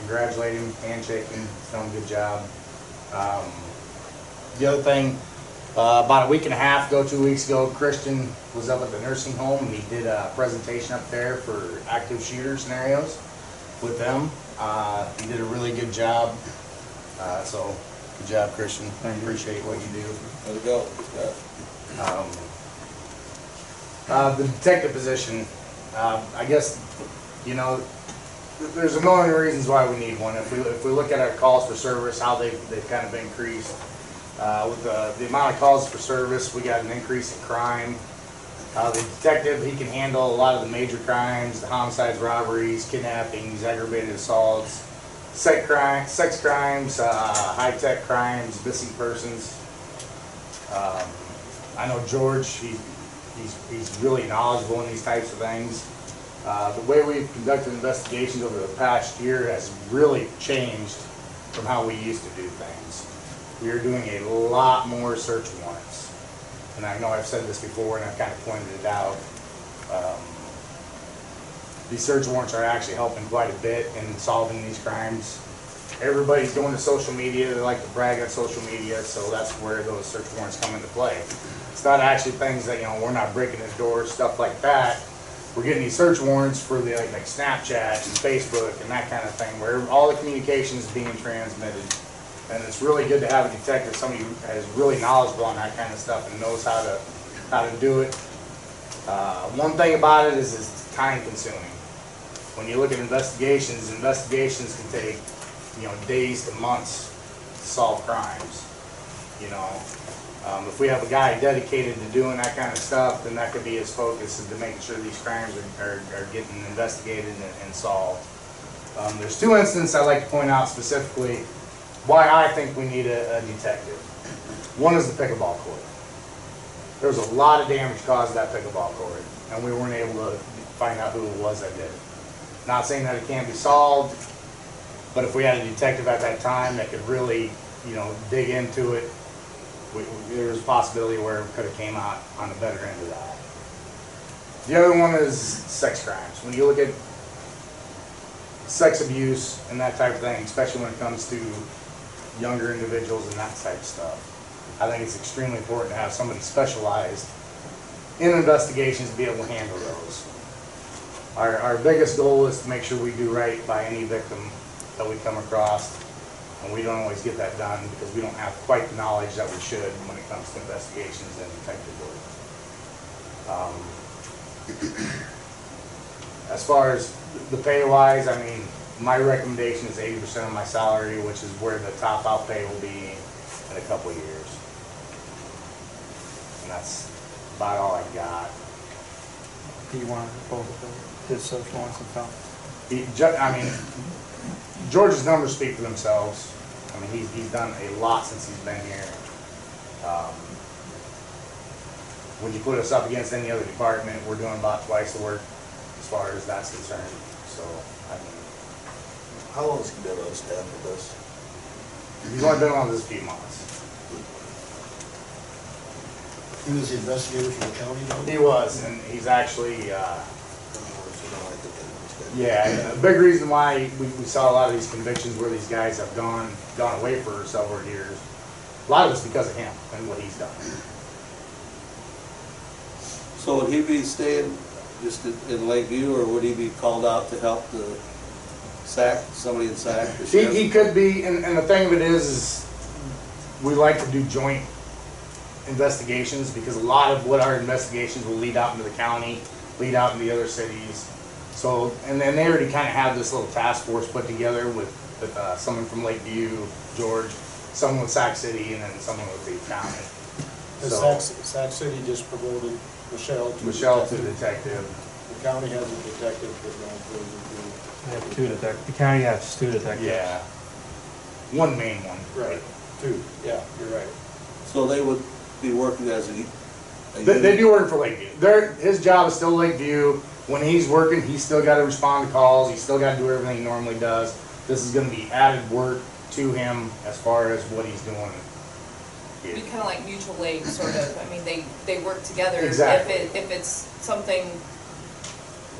congratulate him, handshake him, tell him good job. Um, The other thing, uh, about a week and a half ago, two weeks ago, Christian was up at the nursing home and he did a presentation up there for active shooter scenarios with them. Uh, he did a really good job. Uh, so, good job, Christian. I appreciate what you do. There we go. Yeah. Um, uh, the detective position, uh, I guess, you know, there's a million reasons why we need one. If we, if we look at our calls for service, how they've, they've kind of increased. Uh, with the, the amount of calls for service, we got an increase in crime. Uh, the detective, he can handle a lot of the major crimes, the homicides, robberies, kidnappings, aggravated assaults, sex crime, sex crimes, uh, high-tech crimes, missing persons. Um, I know George, he, he's, he's really knowledgeable in these types of things. Uh, the way we've conducted investigations over the past year has really changed from how we used to do things. We are doing a lot more search warrants. And I know I've said this before and I've kind of pointed it out. Um, These search warrants are actually helping quite a bit in solving these crimes. Everybody's going to social media, they like to brag on social media, so that's where those search warrants come into play. It's not actually things that, you know, we're not breaking his doors, stuff like that. We're getting these search warrants for the, like like Snapchat and Facebook and that kind of thing, where all the communication is being transmitted. And it's really good to have a detective, somebody who is really knowledgeable on that kind of stuff and knows how to, how to do it. Uh, one thing about it is it's time consuming. When you look at investigations, investigations can take, you know, days to months to solve crimes, you know. Um, if we have a guy dedicated to doing that kind of stuff, then that could be his focus, is to making sure these crimes are, are, are getting investigated and, and solved. Um, there's two instances I'd like to point out specifically why I think we need a, a detective. One is the pickleball court. There was a lot of damage caused that pickleball court, and we weren't able to find out who it was that did it. Not saying that it can't be solved, but if we had a detective at that time that could really, you know, dig into it, we, we- there was a possibility where it could have came out on the better end of that. The other one is sex crimes. When you look at sex abuse and that type of thing, especially when it comes to younger individuals and that type of stuff, I think it's extremely important to have somebody specialized in investigations to be able to handle those. Our, our biggest goal is to make sure we do right by any victim that we come across. And we don't always get that done because we don't have quite the knowledge that we should when it comes to investigations and detective work. Um, As far as the pay wise, I mean, my recommendation is eighty percent of my salary, which is where the top out pay will be in a couple of years. And that's about all I got. Do you want to both his search warrants and? He, I mean, George's numbers speak for themselves. I mean, he's, he's done a lot since he's been here. Um, When you put us up against any other department, we're doing about twice the work as far as that's concerned. So, I mean, How long has he been on staff with us? he's only been on this a few months. He was the investigator for the county, though? He was, and he's actually, uh, So now I think that he's good. yeah, a big reason why we, we saw a lot of these convictions where these guys have gone, gone away for several years. A lot of it's because of him and what he's done. So would he be staying just in- in Lakeview, or would he be called out to help the SAC, somebody in SAC? the He, sheriff? he could be, and, and the thing of it is, is we like to do joint investigations because a lot of what our investigations will lead out into the county, lead out into the other cities. So, and then they already kind of have this little task force put together with, with, uh, someone from Lakeview, George, someone with Sac City, and then someone with the county. The So, Sac, Sac City just promoted Michelle to. Michelle to detective. detective, The county has a detective, but no employees They have two detectives, the county has two detectives. yeah. One main one. Right, two, yeah, you're right. So they would be working as a. a They, they unit? do work for Lakeview. Their, his job is still Lakeview. When he's working, he's still gotta respond to calls, he's still gotta do everything he normally does. This is gonna be added work to him as far as what he's doing. Be kind of like mutual aid, sort of. I mean, they, they work together. Exactly. If it, if it's something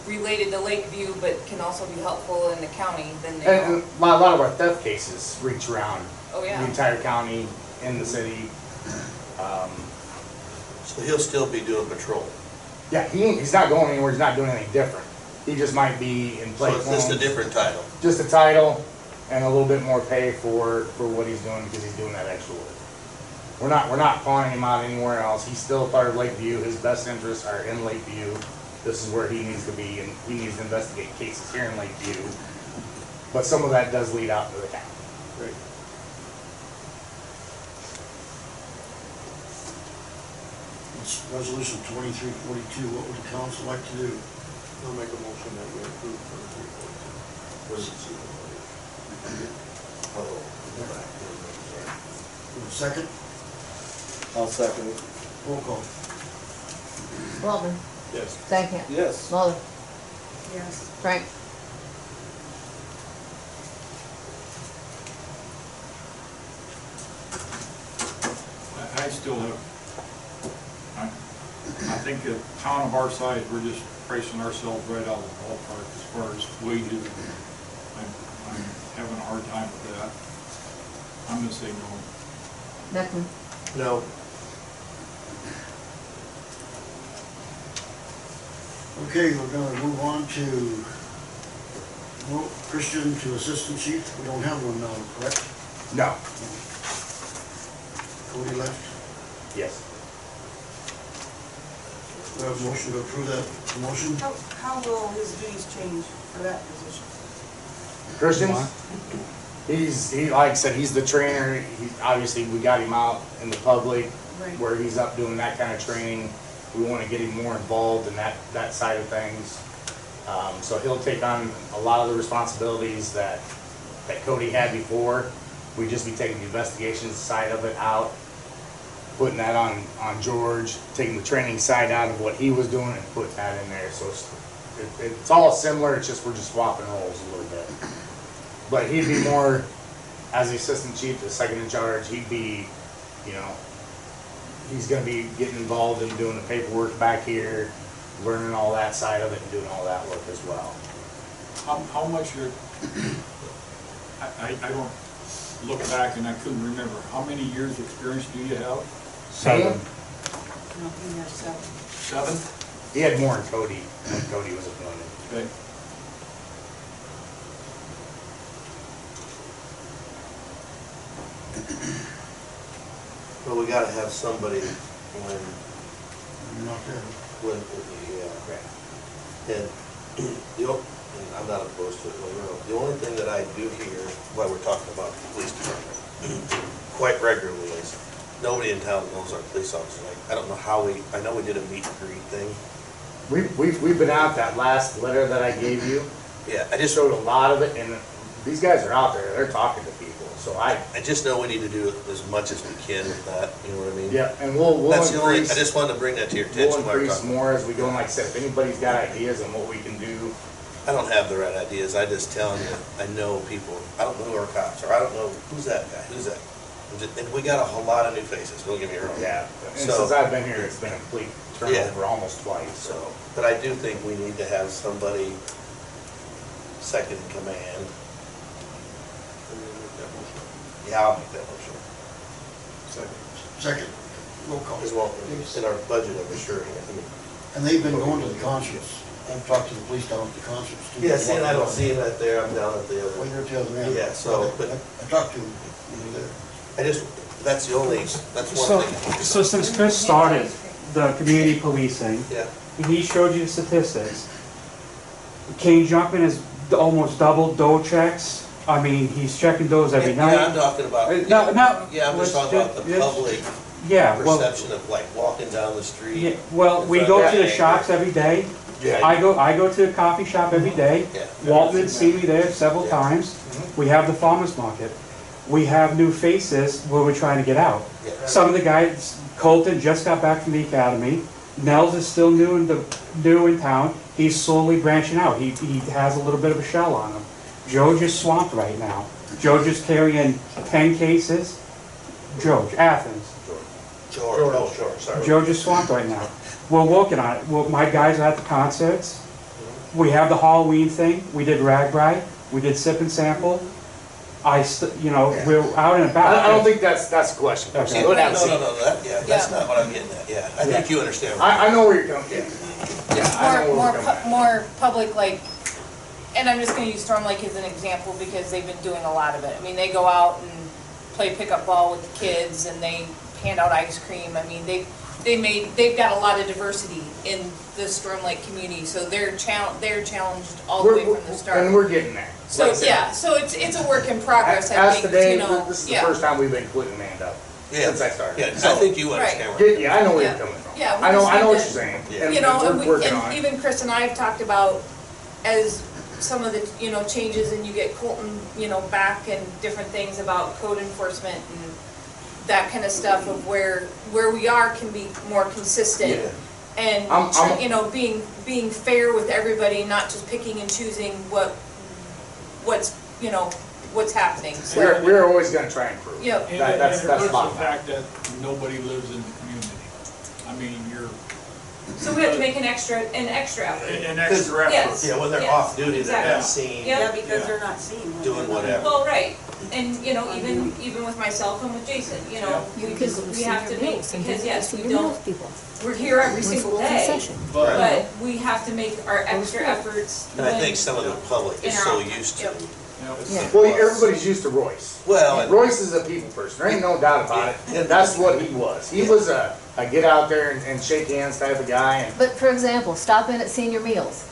related to Lakeview, but can also be helpful in the county, then they And, know. and a lot, a lot of our theft cases reach around Oh, the yeah. entire county, in the city. Um, So he'll still be doing patrol. yeah, he, ain't- he's not going anywhere, he's not doing anything different. He just might be in So place. it's just a different title. Just a title and a little bit more pay for, for what he's doing because he's doing that extra work. We're not, we're not pawning him out anywhere else. He's still part of Lakeview. His best interests are in Lakeview. This is where he needs to be and he needs to investigate cases here in Lakeview. But some of that does lead out into the county. Great. It's resolution twenty-three forty-two, what would the council like to do? I'll make a motion that we approve twenty-three forty-two. Oh. Second, I'll second it. roll call. Waltman, Yes. Stankham, Yes. Muller, Yes. Frank. I, I still have, I, I think a town of our size, we're just pricing ourselves right out of the ballpark as far as wages. I'm, I'm having a hard time with that. I'm gonna say no. Beckman, No, Okay, we're gonna move on to, well, Christian to assistant chief, we don't have one now, correct? No. Cody left, Yes. we have a motion to approve that motion, How, how will his duties change for that position? Christians? He's, he, like I said, he's the trainer. He, obviously, we got him out in the public Right. where he's up doing that kind of training. We want to get him more involved in that, that side of things. Um, so he'll take on a lot of the responsibilities that, that Cody had before. We'd just be taking the investigations side of it out, putting that on, on George, taking the training side out of what he was doing and putting that in there. So it's, it, it's all similar, it's just, we're just swapping roles a little bit. But he'd be more, as the assistant chief, the second in charge, he'd be, you know, he's gonna be getting involved in doing the paperwork back here, learning all that side of it and doing all that work as well. How, how much are, I, I, I don't look back and I couldn't remember, how many years' experience do you have? Seven. No, he has seven. Seven? He had more than Cody, when Cody was appointed. Okay. But we gotta have somebody when, you're not there. when, yeah. And the, o- and I'm not opposed to it, well, you know, the only thing that I do hear, while we're talking about the police department, quite regularly is, nobody in town knows our police officer. Like, I don't know how we, I know we did a meet and greet thing. We've, we've, we've been out, that last letter that I gave you, Yeah, I just, showed a lot of it, and these guys are out there, they're talking to people, so I, I just know we need to do as much as we can with that, you know what I mean? yeah, and we'll, we'll That's the only, I increase, just wanted to bring that to your we'll attention while we're increase talking. more as we go, and like I said, if anybody's got ideas on what we can do, I don't have the right ideas, I just telling you, I know people, I don't know who our cops, or I don't know, who's that guy, who's that? And ju- And we got a whole lot of new faces, don't get me wrong. yeah. And So- since I've been here, it's been a complete turnover almost twice, so. So, but I do think we need to have somebody second in command. Yeah, I'll make that motion. Second. Second, roll call. As well, in our budget, I'm sure, I mean. And they've been going to the concerts, I've talked to the police down at the concerts. too. Yeah, see, and I don't see him right there, I'm down at the Well, other. you're at the other end. Yeah, so, but- I I talked to him, you know, there. I just, That's the only, that's So, one thing. so since Chris started the community policing, Yeah, he showed you the statistics. Kane Junkman has almost doubled doe checks. I mean, he's checking those every yeah, I'm night. talking about, Uh, No, no. yeah, I'm just let's talking about the public Yeah, well, perception of like walking down the yeah, street. well, we go to the shops every day. Yeah. I go, I go to the coffee shop every day. Yeah. Waltman see me there several Yeah. times. Mhm. We have the farmer's market. We have new faces where we're trying to get out. Yeah. Some of the guys, Colton just got back from the academy. Nels is still new in the, new in town. He's slowly branching out. He, he has a little bit of a shell on him. George is swamped right now. George is carrying ten cases. George, Athens. Sure, oh, sure, sorry. George is swamped right now. We're working on it. Well, my guys are at the concerts. We have the Halloween thing. We did Rag RAGBRAI. We did Sip and Sample. I, st- you know, we're out and about. I, I don't think that's, that's the question. Okay. No, Go no, no, no, that, yeah, that's not what I'm getting at, yeah. I think you understand. what I, I know where you're coming, yeah. Yeah, I know more, where more, you're coming. pu- more public, like, and I'm just gonna use Storm Lake as an example because they've been doing a lot of it. I mean, they go out and play pickup ball with the kids and they hand out ice cream. I mean, they, they made, they've got a lot of diversity in the Storm Lake community, so they're chal, they're challenged all the way from the start. And we're getting there. So, Like I said, yeah, so it's, it's a work in progress, I As think, today, you know, this is the first time we've been including Mando, Yeah. since I started. Yeah, I think you Right. understand where. get- Yeah, I know where you're coming from. Yeah, I know, I know what you're saying. Yeah. and- You know, and and we're we, working on and it. even Chris and I have talked about as some of the, you know, changes and you get Colton, you know, back and different things about code enforcement and that kind of stuff of where, where we are can be more consistent. Yeah. And, I'm- I'm- you know, being, being fair with everybody, not just picking and choosing what, what's, you know, what's happening, so, We're, we're always gonna try and improve. you know, And That- and that's- it that's hurts bottom the fact that nobody lives in the community. I mean, you're, so we have to make an extra, an extra effort. an extra effort. Yes. Yeah, when they're Yes, off duty, they're not exactly. seen Yeah. Yeah, because they're not seen. when doing they're whatever. Well, right, and, you know, even, even with myself and with Jason, you know, You we can just, go we have to make, because yes, we don't, people. we're here every single day. But, but we have to make our extra efforts. And I when- think some of the public is In so used to. yep. you know, Yeah. Well, everybody's used to Royce. Well, and Royce is a people person, there ain't no doubt about it. That's what he was. He was a, a get out there and, and shake hands type of guy and But for example, stop in at senior meals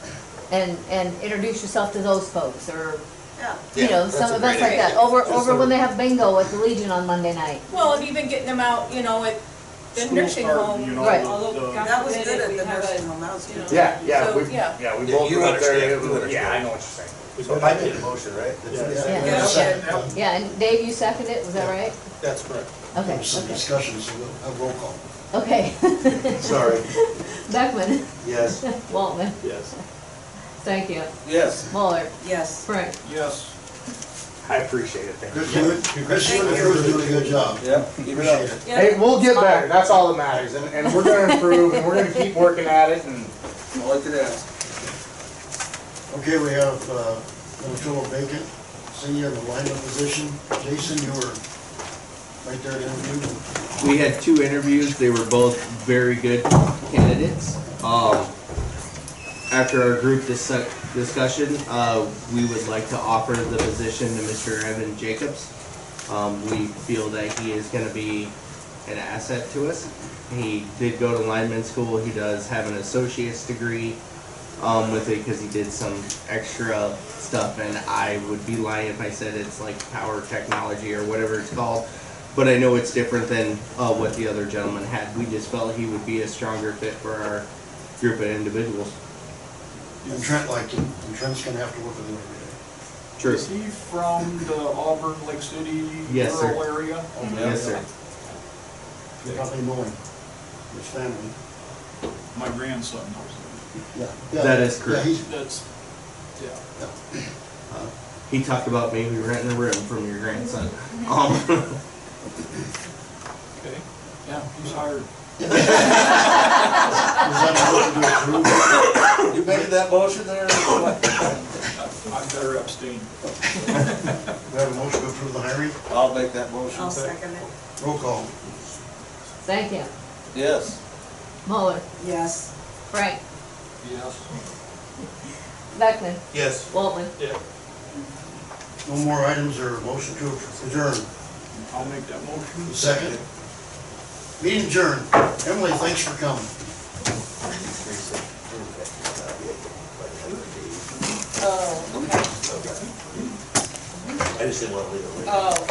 and, and introduce yourself to those folks, or, Yeah. you Yeah, know, that's some a events great like that. idea. Over, Just over a- when they have bingo at the Legion on Monday night. Well, and even getting them out, you know, at the School nursing start, home. you know, Right. Although, the- God That was forbid, good if at we the have a- nursing home, that was you good. know. Yeah, yeah, So, we, yeah. yeah, we Yeah, both you went up there. understand, it was- Yeah, I know what you're saying. So I made a motion, right? That's- Yeah. Yeah. Yeah, and Dave, you seconded it, was that right? That's correct. Okay, There's some okay. discussion, so we'll have roll call. Okay. Sorry, Beckman, yes. Waltman, Yes. thank you. Yes. Muller, Yes. Frank. yes, I appreciate it, thank Chris, you. you, Chris, You're doing a good job. Yep, keep it up. Appreciate it. Yeah. Hey, we'll get better, that's all that matters, and, and we're gonna improve, and we're gonna keep working at it, and All I could ask. Okay, we have, uh, gonna vacant, senior in the lineman position. Jason, you were right there to interview. We had two interviews, they were both very good candidates. Um, after our group dis- discussion, uh, we would like to offer the position to Mr. Evan Jacobs. Um, we feel that he is gonna be an asset to us. He did go to lineman school, he does have an associate's degree, um, with it, cause he did some extra stuff, and I would be lying if I said it's like power technology or whatever it's called. But I know it's different than, uh, what the other gentleman had, we just felt he would be a stronger fit for our group of individuals. And Trent liked him, and Trent's gonna have to work with him every day. True. is he from the Auburn, Lake City Yes, sir. rural area? Yes, sir. You probably know him, his family. My grandson knows Yeah. That is correct. Yeah, he's, him. That's, yeah. He talked about maybe renting a room from your grandson. Um, Okay, yeah, he's hired. is that to? You making that motion there? I'm better abstain. We have a motion to approve the hiring, I'll make that motion. I'll second it. roll call. Thank you. Yes. Muller, Yes. Frank, Yes. Beckman, Yes. Waltman. Yeah. No more items or motion to adjourn. I'll make that motion. Second. Meeting adjourned. Emily, thanks for coming. Oh, okay. I just didn't want to leave it. Oh,